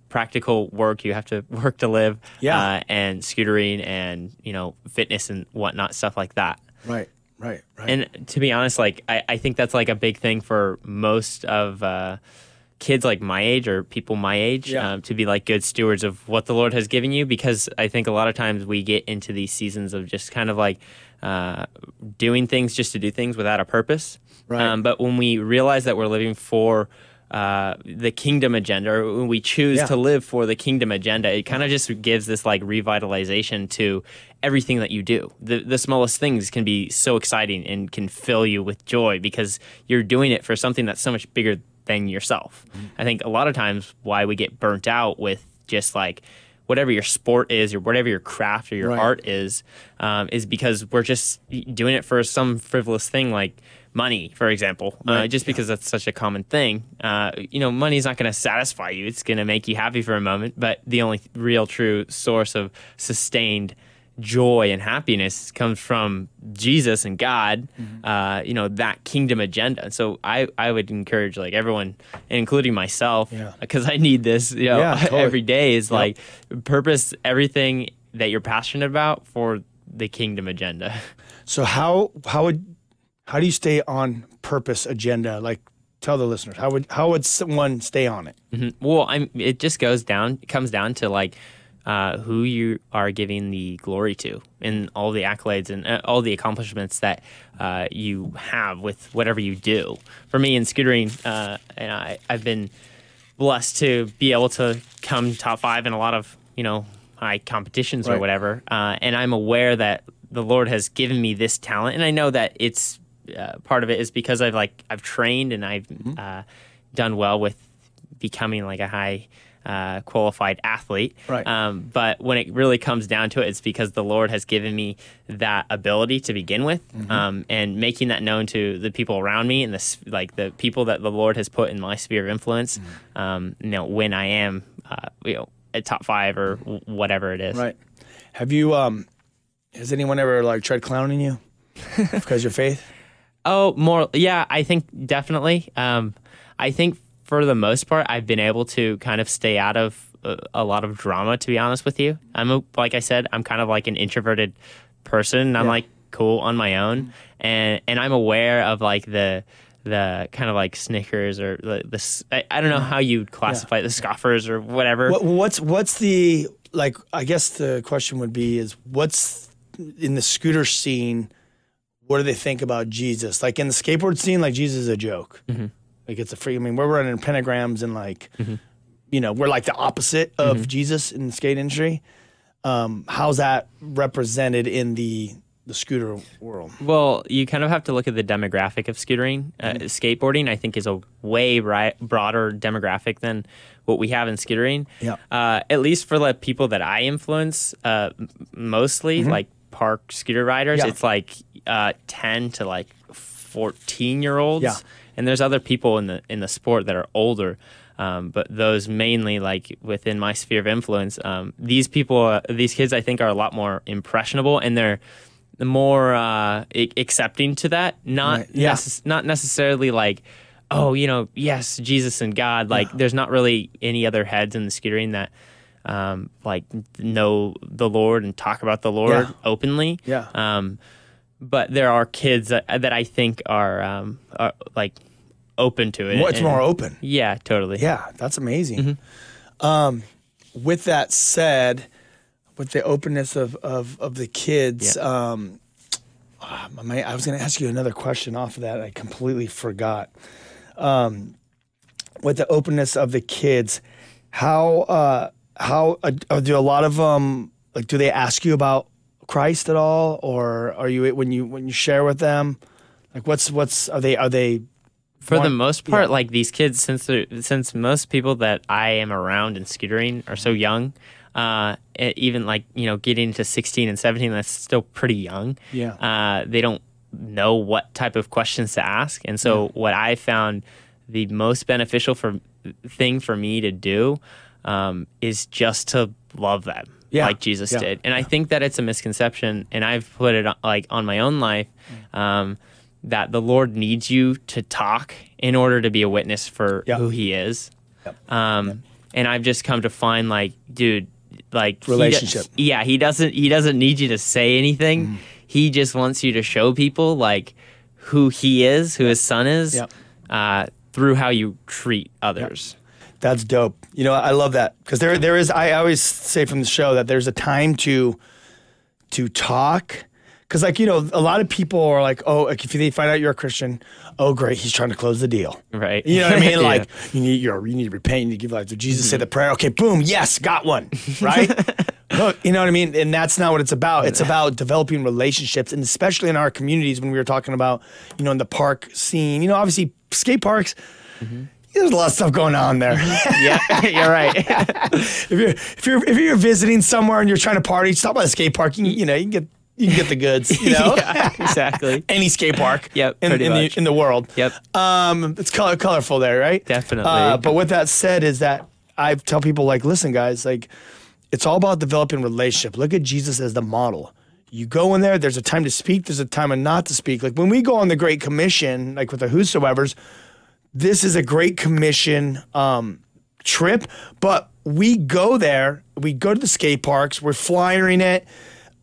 practical work you have to work to live Yeah. uh, and scootering and you know fitness and whatnot stuff like that Right. Right. Right. and to be honest, like I, I think that's like a big thing for most of uh, kids like my age or people my age Yeah. um, to be like good stewards of what the Lord has given you. Because I think a lot of times we get into these seasons of just kind of like uh, doing things just to do things without a purpose. Right. Um, but when we realize that we're living for uh, the kingdom agenda, or when we choose Yeah. to live for the kingdom agenda, it kind of just gives this like revitalization to everything that you do. The the smallest things can be so exciting and can fill you with joy because you're doing it for something that's so much bigger than yourself. I think a lot of times why we get burnt out with just like whatever your sport is or whatever your craft or your Right. art is um, is because we're just doing it for some frivolous thing like money for example uh, just because that's such a common thing uh, you know money's not going to satisfy you it's going to make you happy for a moment but the only real true source of sustained joy and happiness comes from jesus and god Mm-hmm. uh, you know that kingdom agenda so i i would encourage like everyone including myself Yeah. because i need this you know Yeah, totally. every day is like purpose everything that you're passionate about for the kingdom agenda So how how would how do you stay on purpose agenda? Like tell the listeners how would how would someone stay on it? Mhm. Well, I'm. It just goes down. It comes down to like uh, who you are giving the glory to, and all the accolades and uh, all the accomplishments that uh, you have with whatever you do. For me in scootering, uh, and I, I've been blessed to be able to come top five in a lot of you know high competitions or whatever. Uh, and I'm aware that the Lord has given me this talent, and I know that it's uh, part of it is because I've like I've trained and I've Mm-hmm. uh, done well with becoming like a high. Uh, qualified athlete, Right. Um, but when it really comes down to it, it's because the Lord has given me that ability to begin with, Mm-hmm. um, and making that known to the people around me and the like the people that the Lord has put in my sphere of influence. Mm-hmm. Um, you know, when I am, uh, you know, at top five or w- whatever it is. Right. Have you um has anyone ever like tried clowning you because your faith? Oh, more. Yeah, I think definitely. Um, I think for the most part, I've been able to kind of stay out of a, a lot of drama. To be honest with you, I'm a, like I said, I'm kind of like an introverted person and I'm Yeah. like cool on my own and and I'm aware of like the the kind of like Snickers or the, the I, I don't know how you classify it, the scoffers or whatever. What, what's what's the like? I guess the question would be is what's in the scooter scene? What do they think about Jesus? Like in the skateboard scene, like Jesus is a joke. Mm-hmm. Like it's a free. I mean, we're running pentagrams and like, you know, we're like the opposite of Mm-hmm. Jesus in the skate industry. Um, how's that represented in the the scooter world? Well, you kind of have to look at the demographic of scootering. Uh, Mm-hmm. skateboarding, I think, is a way ri- broader demographic than what we have in scootering. Yeah. Uh, at least for the people that I influence, uh, mostly like park scooter riders, Mm-hmm. Yeah. it's like uh, ten to like fourteen year olds. Yeah. And there's other people in the in the sport that are older. Um, but those mainly like within my sphere of influence, um, these people, uh, these kids, I think are a lot more impressionable and they're more uh, a- accepting to that. Not Right. Yeah. necess- not necessarily like, oh, you know, yes, Jesus and God. Like, there's not really any other heads in the scootering that um, like know the Lord and talk about the Lord Yeah. openly. Yeah. Um, but there are kids that, that I think are, um, are like open to it. More, it's and- more open. Yeah, totally. Yeah, that's amazing. Mm-hmm. Um, with that said, with the openness of of, of the kids, Yeah. um, ah, my- I was going to ask you another question off of that. I completely forgot. Um, with the openness of the kids, how uh, how uh, do a lot of them like? Do they ask you about Christ at all, or are you when you when you share with them? Like, what's what's are they are they For the most part, yeah. like these kids, since they're, since most people that I am around in scootering are so young, uh, even like you know getting to 16 and 17, that's still pretty young. Yeah. Uh, they don't know what type of questions to ask, and so what I found the most beneficial for thing for me to do um, is just to love them Yeah. like Jesus Yeah. did. And I think that it's a misconception, and I've put it on- like on my own life um, that the Lord needs you to talk in order to be a witness for who He is. Yep. Um, And I've just come to find, like, dude, like he Relationship. yeah, he doesn't. He doesn't need you to say anything. Mm-hmm. He just wants you to show people like who He is, who His Son is, Yep. uh, through how you treat others. That's dope. You know, I love that because there there is. I always say from the show that there's a time to to talk. Because like you know, a lot of people are like, oh, like if they find out you're a Christian, oh great, he's trying to close the deal. Right. You know what I mean? Yeah. Like you need your you need to repent, you need to give life to Jesus, say the mm-hmm. prayer. Okay, boom, yes, got one. Right? Look, you know what I mean? And that's not what it's about. It's about developing relationships, and especially in our communities when we were talking about, you know, in the park scene. You know, obviously skate parks. Mm-hmm. There's a lot of stuff going on there. yeah, you're right. if you're if you're if you're visiting somewhere and you're trying to party, stop by the skate park. You, you know, you can get you can get the goods. You know, yeah, exactly. any skate park. Yep, in, in the in the world. Yep. Um, it's color colorful there, right? Definitely. Uh, but with that said, is that I tell people like, listen, guys, like, it's all about developing relationship. Look at Jesus as the model. You go in there. There's a time to speak. There's a time of not to speak. Like when we go on the Great Commission, like with the Whosoever's, this is a Great Commission um, trip. But we go there. We go to the skate parks. We're flyering it.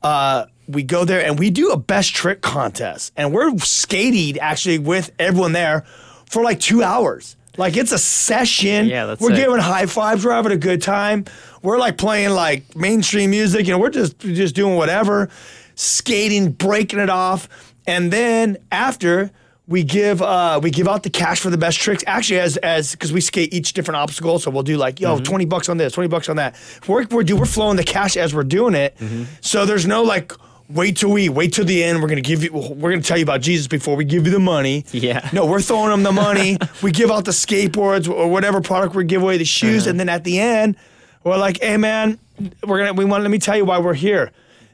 Uh, we go there and we do a best trick contest, and we're skating actually with everyone there for like two hours. Like it's a session. Yeah, that's we're giving high fives. We're having a good time. We're like playing like mainstream music, you know. We're just just doing whatever, skating, breaking it off, and then after we give uh we give out the cash for the best tricks. Actually, as as because we skate each different obstacle, so we'll do like yo twenty bucks on this, twenty bucks on that. We're we're do we're flowing the cash as we're doing it, so there's no like. Wait till we wait till the end. We're gonna give you. We're gonna tell you about Jesus before we give you the money. Yeah. No, we're throwing them the money. we give out the skateboards or whatever product we give away, the shoes, Uh-huh. and then at the end, we're like, "Hey, man, we're gonna we want let me tell you why we're here."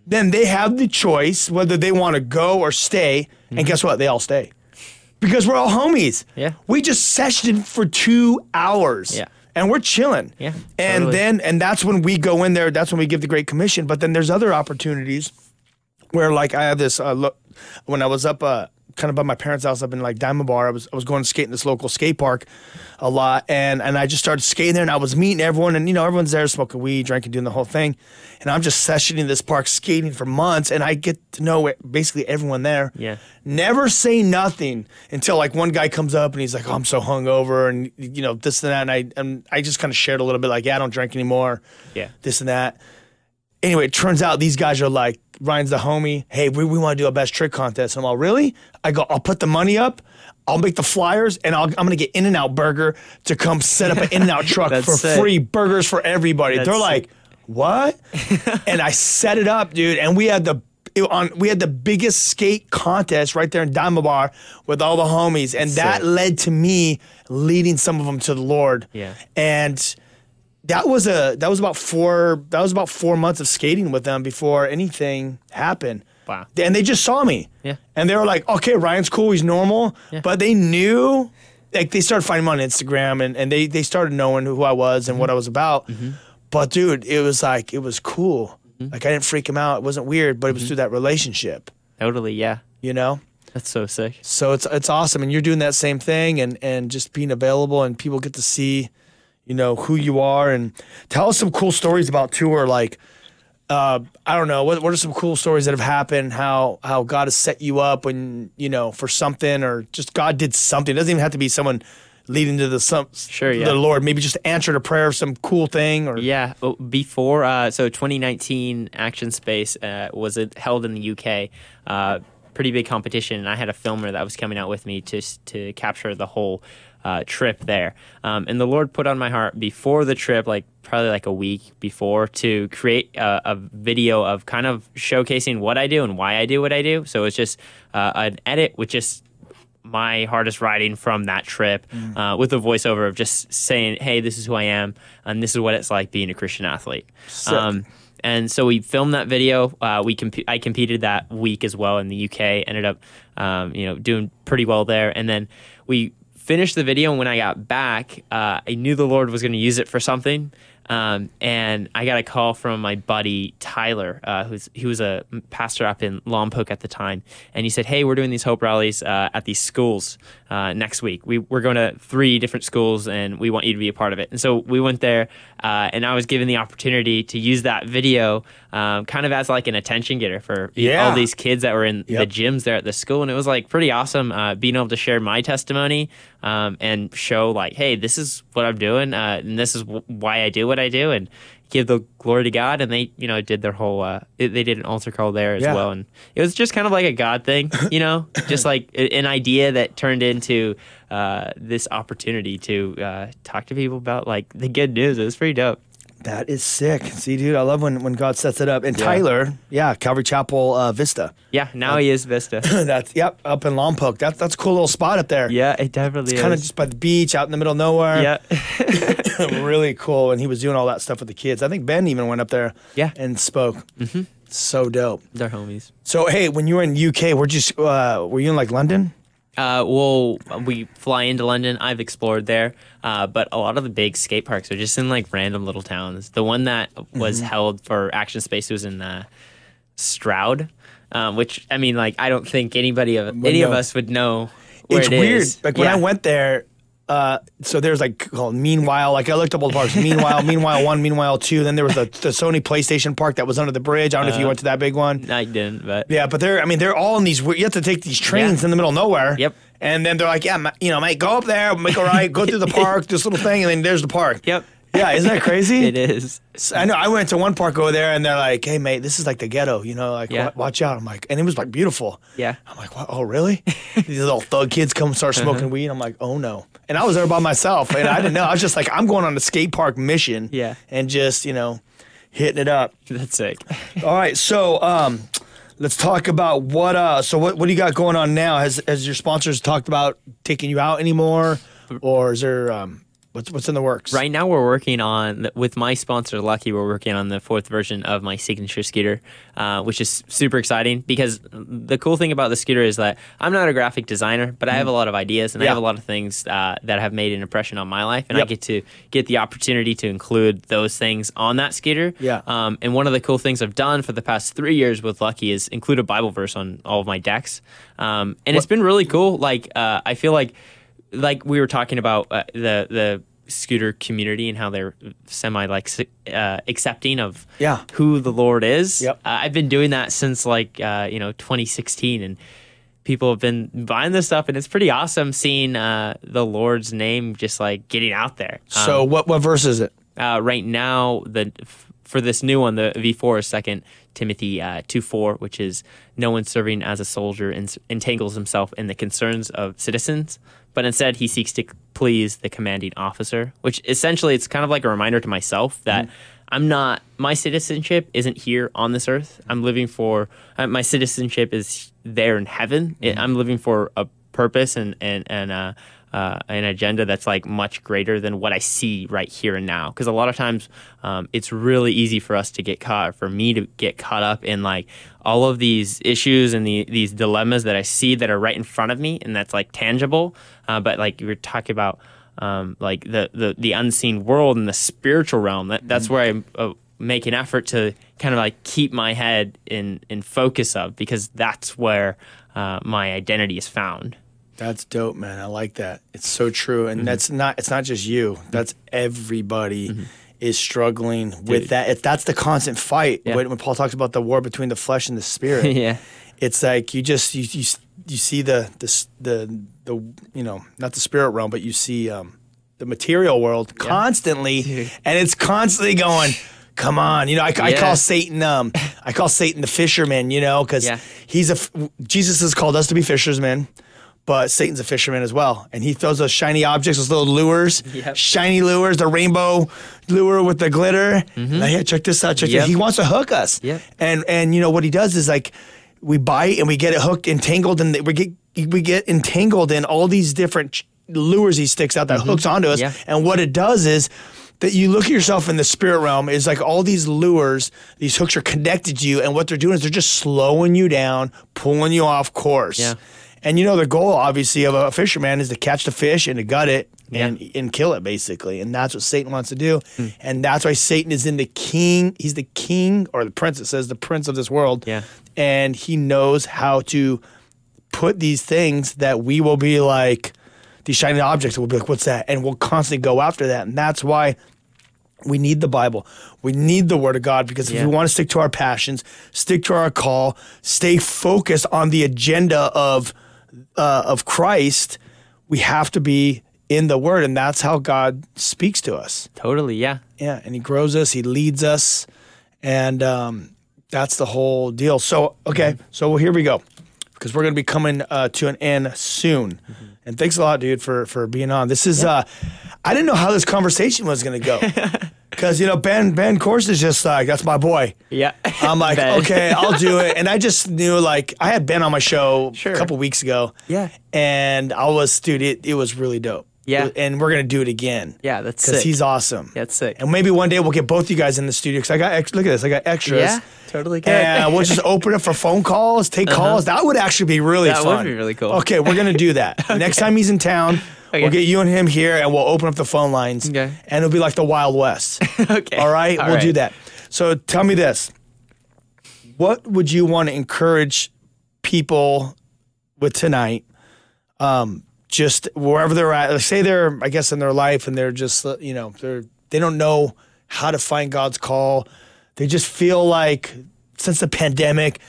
Then they have the choice whether they want to go or stay, and guess what? They all stay because we're all homies. Yeah. we just sessioned for two hours. Yeah. And we're chilling. Yeah, And totally. then and that's when we go in there. That's when we give the Great Commission. But then there's other opportunities where like I have this uh, look when I was up uh, kind of by my parents' house up in like Diamond Bar. I was I was going to skate in this local skate park a lot, and and I just started skating there, and I was meeting everyone, and you know everyone's there smoking weed, drinking, doing the whole thing, and I'm just sessioning this park, skating for months, and I get to know basically everyone there. Yeah. Never say nothing until like one guy comes up and he's like, "Oh, I'm so hungover," and you know this and that, and I and I just kind of shared a little bit like, "Yeah, I don't drink anymore." Yeah. This and that. Anyway, it turns out these guys are like, Ryan's the homie. Hey, we, we want to do a best trick contest. And I'm all, really? I go, I'll put the money up. I'll make the flyers and I'll, I'm going to get In N Out Burger to come set up an In N Out truck for sick. free burgers for everybody. That's They're sick. like, what? and I set it up, dude. And we had the it, on we had the biggest skate contest right there in Diamond Bar with all the homies, and that Sick. led to me leading some of them to the Lord. Yeah. and that was a that was about four that was about four months of skating with them before anything happened. Wow. And they just saw me. Yeah. And they were like, okay, Ryan's cool, he's normal. Yeah. But they knew like they started finding me on Instagram and, and they they started knowing who I was and what Mm-hmm. I was about. But dude, it was like it was cool. Mm-hmm. Like I didn't freak him out. It wasn't weird, but it was through that relationship, Totally. Yeah. you know? That's so sick. So it's it's awesome, and you're doing that same thing, and and just being available, and people get to see, you know, who you are, and tell us some cool stories about tour. Like, uh, I don't know, what what are some cool stories that have happened? How how God has set you up when you know for something, or just God did something. It doesn't even have to be someone leading to the some Sure, yeah. the Lord. Maybe just answered a prayer of some cool thing, or Yeah, before uh, so 2019 Action Space uh, was it held in the UK. Uh, pretty big competition, and I had a filmer that was coming out with me to to capture the whole uh, trip there. Um, and the Lord put on my heart before the trip, like probably like a week before, to create a, a video of kind of showcasing what I do and why I do what I do. So it's just uh, an edit with just my hardest riding from that trip uh, with a voiceover of just saying, hey, this is who I am, and this is what it's like being a Christian athlete. Um, and so we filmed that video. Uh, we comp- I competed that week as well in the UK. Ended up, um, you know, doing pretty well there. And then we finished the video. And when I got back, uh, I knew the Lord was going to use it for something. Um, and I got a call from my buddy Tyler, uh, who's he was a pastor up in Lompoc at the time, and he said, "Hey, we're doing these Hope rallies uh, at these schools uh, next week. We, we're going to three different schools, and we want you to be a part of it." And so we went there, uh, and I was given the opportunity to use that video, um, kind of as like an attention getter for Yeah. all these kids that were in Yep. the gyms there at the school, and it was like pretty awesome uh, being able to share my testimony um, and show like, hey, this is what I'm doing, uh, and this is w- why I do what I do, and give the glory to God. And they, you know, did their whole, uh, they did an altar call there as Yeah. well, and it was just kind of like a God thing, you know, just like an idea that turned into uh, this opportunity to uh, talk to people about like the good news. It was pretty dope. That is sick. See, dude, I love when when God sets it up. And Yeah. Tyler, yeah, Calvary Chapel uh, Vista. Yeah, now he is Vista. that's yep, up in Lompoc. That, that's a cool little spot up there. yeah, it definitely it's kind of just by the beach, out in the middle of nowhere. yeah. really cool. And he was doing all that stuff with the kids. I think Ben even went up there. Yeah. and spoke. Mm-hmm. So dope. They're homies. So hey, when you were in UK, were you uh, were you in like London? Uh, well, we fly into London. I've explored there, uh, but a lot of the big skate parks are just in like random little towns. The one that was Mm-hmm. held for Action Space was in uh, Stroud, um, which I mean, like I don't think anybody of any of us would know. Where it's it weird. Like when Yeah. I went there, uh, so there's like called Meanwhile. Like I looked up all the parks. Meanwhile, Meanwhile one, Meanwhile two. Then there was the, the Sony PlayStation park that was under the bridge. I don't know if you went to that big one. I didn't, but Yeah, but they're I mean they're all in these. weird- You have to take these trains in the middle of nowhere. Yep. And then they're like, yeah, ma- you know, mate, go up there, make a right, go through the park, this little thing, and then there's the park. yep, Yeah, isn't that crazy? it is. I know. I went to one park over there, and they're like, "Hey, mate, this is like the ghetto, you know, like Yeah. wa- watch out." I'm like, and it was like beautiful. Yeah. I'm like, what? oh, really? These little thug kids come start Uh-huh. smoking weed. I'm like, oh no. And I was there by myself, and I didn't know. I was just like, I'm going on a skate park mission. Yeah. And just you know, hitting it up. That's sick. All right, so um, let's talk about what. Uh, so what what do you got going on now? Has has your sponsors talked about taking you out anymore, or is there um, What's what's in the works? Right now, we're working on with my sponsor Lucky. We're working on the fourth version of my signature scooter, uh, which is super exciting because the cool thing about the scooter is that I'm not a graphic designer, but I have a lot of ideas and I have a lot of things uh, that have made an impression on my life, and I get to get the opportunity to include those things on that scooter. Yeah. Um, and one of the cool things I've done for the past three years with Lucky is include a Bible verse on all of my decks, um, and it's been really cool. Like uh, I feel like like we were talking about uh, the the scooter community and how they're semi like uh, accepting of Yeah. who the Lord is. Yep. Uh, I've been doing that since like uh, you know 2016 and people have been buying this stuff and it's pretty awesome seeing uh, the Lord's name just like getting out there. Um, So what what verse is it? uh, right now the for this new one the v4 is second timothy uh, 2 4 which is no one serving as a soldier en- entangles himself in the concerns of citizens but instead he seeks to please the commanding officer which essentially it's kind of like a reminder to myself that i'm not my citizenship isn't here on this earth. I'm living for uh, my citizenship is there in heaven. It- i'm living for a purpose and and and uh, uh, an agenda that's like much greater than what I see right here and now. Because a lot of times, um, it's really easy for us to get caught, for me to get caught up in like all of these issues and the, these dilemmas that I see that are right in front of me, and that's like tangible. Uh, but like you were talking about, um, like the, the the unseen world and the spiritual realm. That that's where I uh, make an effort to kind of like keep my head in in focus of because that's where uh, my identity is found. That's dope, man. I like that. It's so true, and that's not. It's not just you. That's everybody is struggling with that. If that's the constant fight, Yeah. when, when Paul talks about the war between the flesh and the spirit, yeah. it's like you just you you, you see the the the the you know not the spirit realm, but you see um, the material world constantly, and it's constantly going. Come on, you know I, I call Satan um I call Satan the fisherman, you know, because Yeah. he's a f- Jesus has called us to be fishermen, but Satan's a fisherman as well, and he throws those shiny objects, those little lures, Yep. shiny lures, the rainbow lure with the glitter. Like, hey, check this out, check Mm-hmm. Yep. this. He wants to hook us, Yep. and and you know what he does is like we bite and we get it hooked, entangled, and we get we get entangled in all these different ch- lures he sticks out that hooks onto us. Mm-hmm. Yeah. And what it does is that you look at yourself in the spirit realm is like all these lures, these hooks are connected to you, and what they're doing is they're just slowing you down, pulling you off course. Yeah. And you know the goal, obviously, of a fisherman is to catch the fish and to gut it and and kill it, basically. And that's what Satan wants to do. Hmm. And that's why Satan is in the king. He's the king or the prince. It says the prince of this world. Yeah. And he knows how to put these things that we will be like these shiny objects. We'll be like, what's that? And we'll constantly go after that. And that's why we need the Bible. We need the Word of God because if Yeah. we want to stick to our passions, stick to our call, stay focused on the agenda of uh, of Christ, we have to be in the Word, and that's how God speaks to us. Totally, yeah. Yeah, and He grows us, He leads us, and um, that's the whole deal. So, okay, so here we go, because we're going to be coming uh, to an end soon. And thanks a lot, dude, for for being on. This is uh, I didn't know how this conversation was going to go, because you know Ben Ben Courson is just like that's my boy. Yeah. I'm like, okay, I'll do it. And I just knew, like, I had Ben on my show Sure. a couple weeks ago. Yeah. And I was, dude, it, it was really dope. Yeah. And we're going to do it again. Yeah, that's sick. Because he's awesome. Yeah, That's sick. And maybe one day we'll get both you guys in the studio because I got, ex- look at this, I got extras. Yeah, totally good. And we'll just open it for phone calls, take calls. That would actually be really Uh-huh. That would be really cool. Okay, we're going to do that. Next time he's in town, Okay. we'll get you and him here and we'll open up the phone lines. Okay. And it'll be like the Wild West. okay. All right, All we'll do that. So tell me this: What would you want to encourage people with tonight? Um, just wherever they're at, like say they're, I guess, in their life, and they're just, uh, you know, they're they don't know how to find God's call. They just feel like since the pandemic,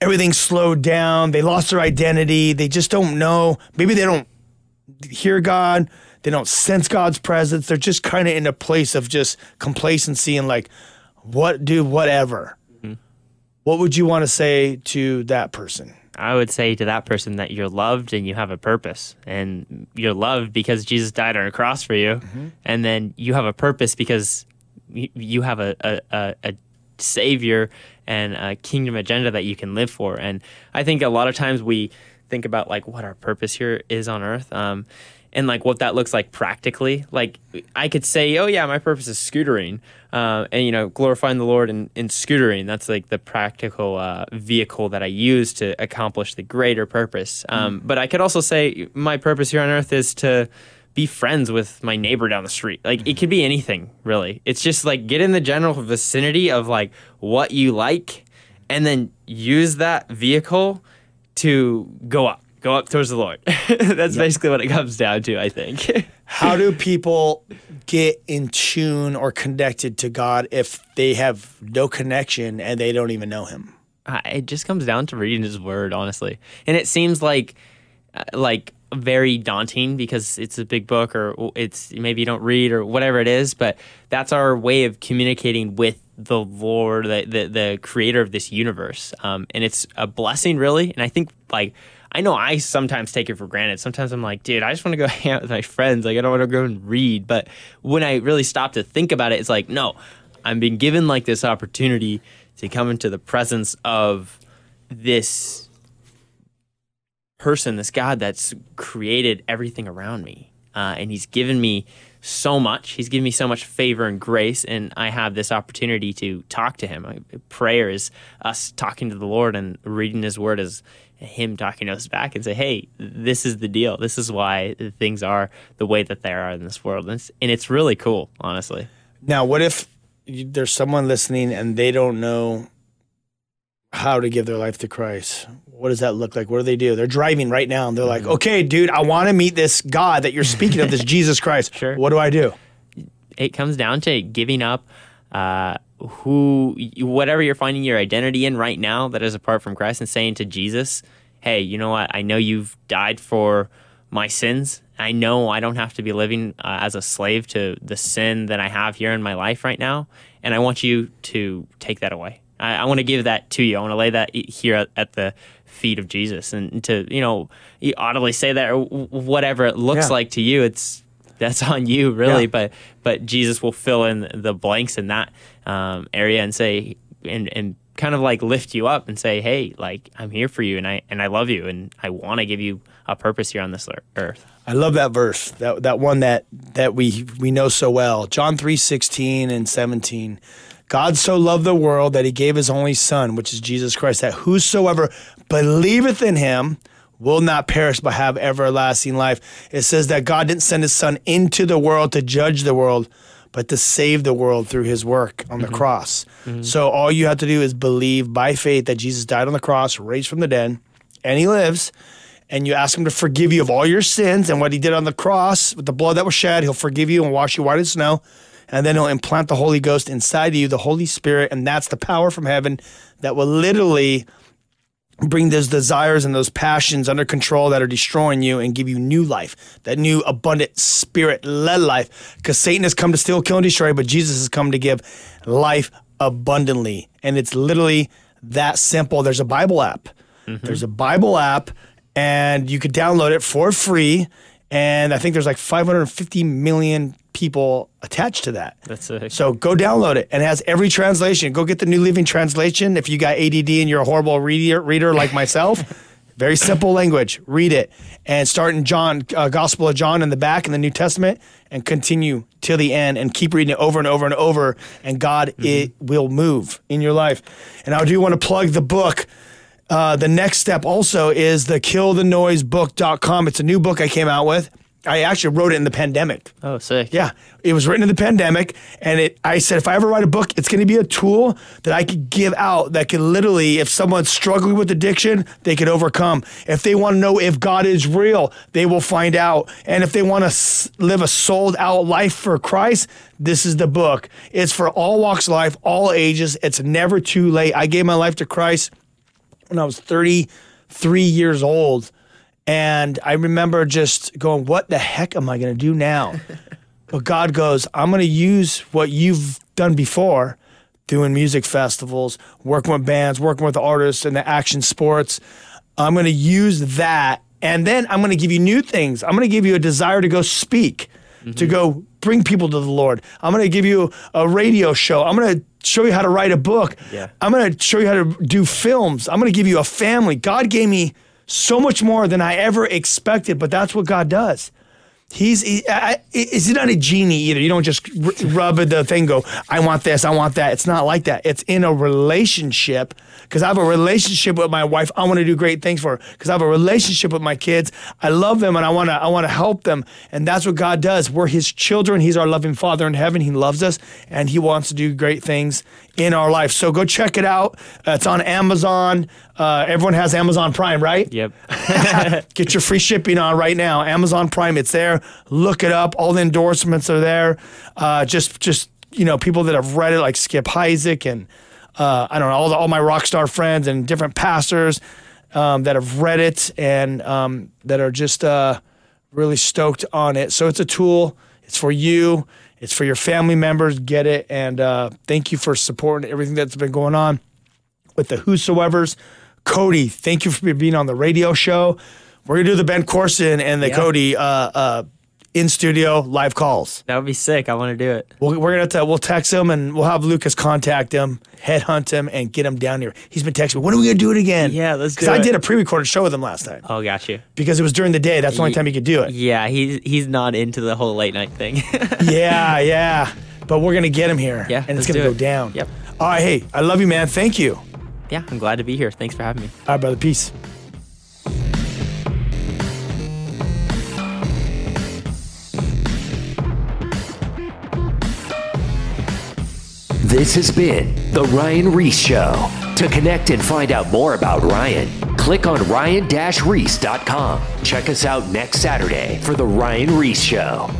everything slowed down. They lost their identity. They just don't know. Maybe they don't hear God. They don't sense God's presence. They're just kind of in a place of just complacency and like, what, do whatever. What would you want to say to that person? I would say to that person that you're loved and you have a purpose. And you're loved because Jesus died on a cross for you. Mm-hmm. And then you have a purpose because you, have a, a, a, a savior and a kingdom agenda that you can live for. And I think a lot of times we think about like what our purpose here is on earth. Um, and like what that looks like practically. Like I could say, oh yeah, my purpose is scootering, uh, and you know, glorifying the Lord in, in scootering. That's like the practical uh, vehicle that I use to accomplish the greater purpose. Um, But I could also say my purpose here on earth is to be friends with my neighbor down the street. Like it could be anything really. It's just like get in the general vicinity of like what you like, and then use that vehicle to go up go up towards the Lord. That's basically what it comes down to, I think. How do people get in tune or connected to God if they have no connection and they don't even know Him? Uh, it just comes down to reading His Word, honestly. And it seems like, uh, like very daunting because it's a big book or it's maybe you don't read or whatever it is. But that's our way of communicating with the Lord, the the, the creator of this universe. Um, and it's a blessing, really. And I think like I know I sometimes take it for granted. Sometimes I'm like, dude, I just want to go hang out with my friends. Like, I don't want to go and read. But when I really stop to think about it, it's like, no, I'm being given like this opportunity to come into the presence of this person, this God that's created everything around me. Uh, and he's given me so much. He's given me so much favor and grace, and I have this opportunity to talk to him. Prayer is us talking to the Lord and reading his word is him talking to us back and say, "Hey, this is the deal. This is why things are the way that they are in this world." And it's, and it's really cool, honestly. Now, what if there's someone listening and they don't know how to give their life to Christ? What does that look like? What do they do? They're driving right now and they're like, mm-hmm. "Okay, dude, I want to meet this God that you're speaking of, this Jesus Christ. Sure. What do I do?" It comes down to giving up. Uh, who whatever you're finding your identity in right now that is apart from Christ and saying to Jesus, "Hey, you know what? I know you've died for my sins. I know I don't have to be living uh, as a slave to the sin that I have here in my life right now, and I want you to take that away. I, I want to give that to you. I want to lay that here at, at the feet of Jesus, and to you know, you audibly say that or whatever it looks yeah. like to you. It's that's on you really yeah. but but jesus will fill in the blanks in that um, area and say and and kind of like lift you up and say hey like i'm here for you and i and i love you and i want to give you a purpose here on this earth. I love that verse that that one that that we we know so well. John 3 16 and 17 God so loved the world that he gave his only son, which is Jesus Christ, that whosoever believeth in him will not perish but have everlasting life. It says that God didn't send his son into the world to judge the world, but to save the world through his work on the mm-hmm. cross. Mm-hmm. So all you have to do is believe by faith that Jesus died on the cross, raised from the dead, and he lives. And you ask him to forgive you of all your sins and what he did on the cross with the blood that was shed, he'll forgive you and wash you white as snow. And then he'll implant the Holy Ghost inside of you, the Holy Spirit, and that's the power from heaven that will literally bring those desires and those passions under control that are destroying you and give you new life, that new abundant spirit led life. Because Satan has come to steal, kill, and destroy, but Jesus has come to give life abundantly. And it's literally that simple. There's a Bible app. Mm-hmm. There's a Bible app, and you could download it for free. And I think there's like 550 million people attached to that. That's sick. So go download it and it has every translation. Go get the New Living Translation if you got ADD and you're a horrible reader, reader like myself. Very simple language. Read it and start in John, uh, Gospel of John in the back in the New Testament and continue till the end and keep reading it over and over and over. And God, mm-hmm. it will move in your life. And I do want to plug the book. Uh, the next step also is the killthenoisebook.com. It's a new book I came out with. I actually wrote it in the pandemic. Oh, sick. Yeah. It was written in the pandemic. And it I said, if I ever write a book, it's going to be a tool that I could give out that could literally, if someone's struggling with addiction, they could overcome. If they want to know if God is real, they will find out. And if they want to live a sold out life for Christ, this is the book. It's for all walks of life, all ages. It's never too late. I gave my life to Christ when I was 33 years old. And I remember just going, what the heck am I going to do now? but God goes, I'm going to use what you've done before, doing music festivals, working with bands, working with artists in the action sports. I'm going to use that. And then I'm going to give you new things. I'm going to give you a desire to go speak, mm-hmm. to go bring people to the Lord. I'm going to give you a radio show. I'm going to show you how to write a book. Yeah. I'm going to show you how to do films. I'm going to give you a family. God gave me so much more than I ever expected, but that's what God does. He's he, I, he's not a genie either. You don't just r- rub the thing, go, I want this, I want that. It's not like that. It's in a relationship because I have a relationship with my wife. I want to do great things for her because I have a relationship with my kids. I love them and I want to I want to help them. And that's what God does. We're His children. He's our loving Father in heaven. He loves us and He wants to do great things in our life. So go check it out. Uh, it's on Amazon. Uh, everyone has Amazon Prime, right? Yep. Get your free shipping on right now. Amazon Prime, it's there. Look it up. All the endorsements are there. Uh, just, just you know, people that have read it, like Skip Heitzig and uh, I don't know, all, the, all my rock star friends and different pastors um, that have read it and um, that are just uh, really stoked on it. So it's a tool. It's for you. It's for your family members. Get it. And uh, thank you for supporting everything that's been going on with the Whosoevers. Cody, thank you for being on the radio show. We're gonna do the Ben Courson and the Yeah. Cody uh, uh, in studio live calls. That would be sick. I want to do it. We'll, we're gonna t- we'll text him and we'll have Lucas contact him, headhunt him, and get him down here. He's been texting me. When are we gonna do it again? Yeah, let's Because I did a pre-recorded show with him last time Oh, got you. because it was during the day. That's the only Ye- time he could do it. Yeah, he's he's not into the whole late night thing. yeah, yeah. But we're gonna get him here. Yeah, and it's gonna go it. down. Yep. All right. Hey, I love you, man. Thank you. Yeah, I'm glad to be here. Thanks for having me. All right, brother. Peace. This has been The Ryan Ries Show. To connect and find out more about Ryan, click on ryan-reese.com. Check us out next Saturday for The Ryan Ries Show.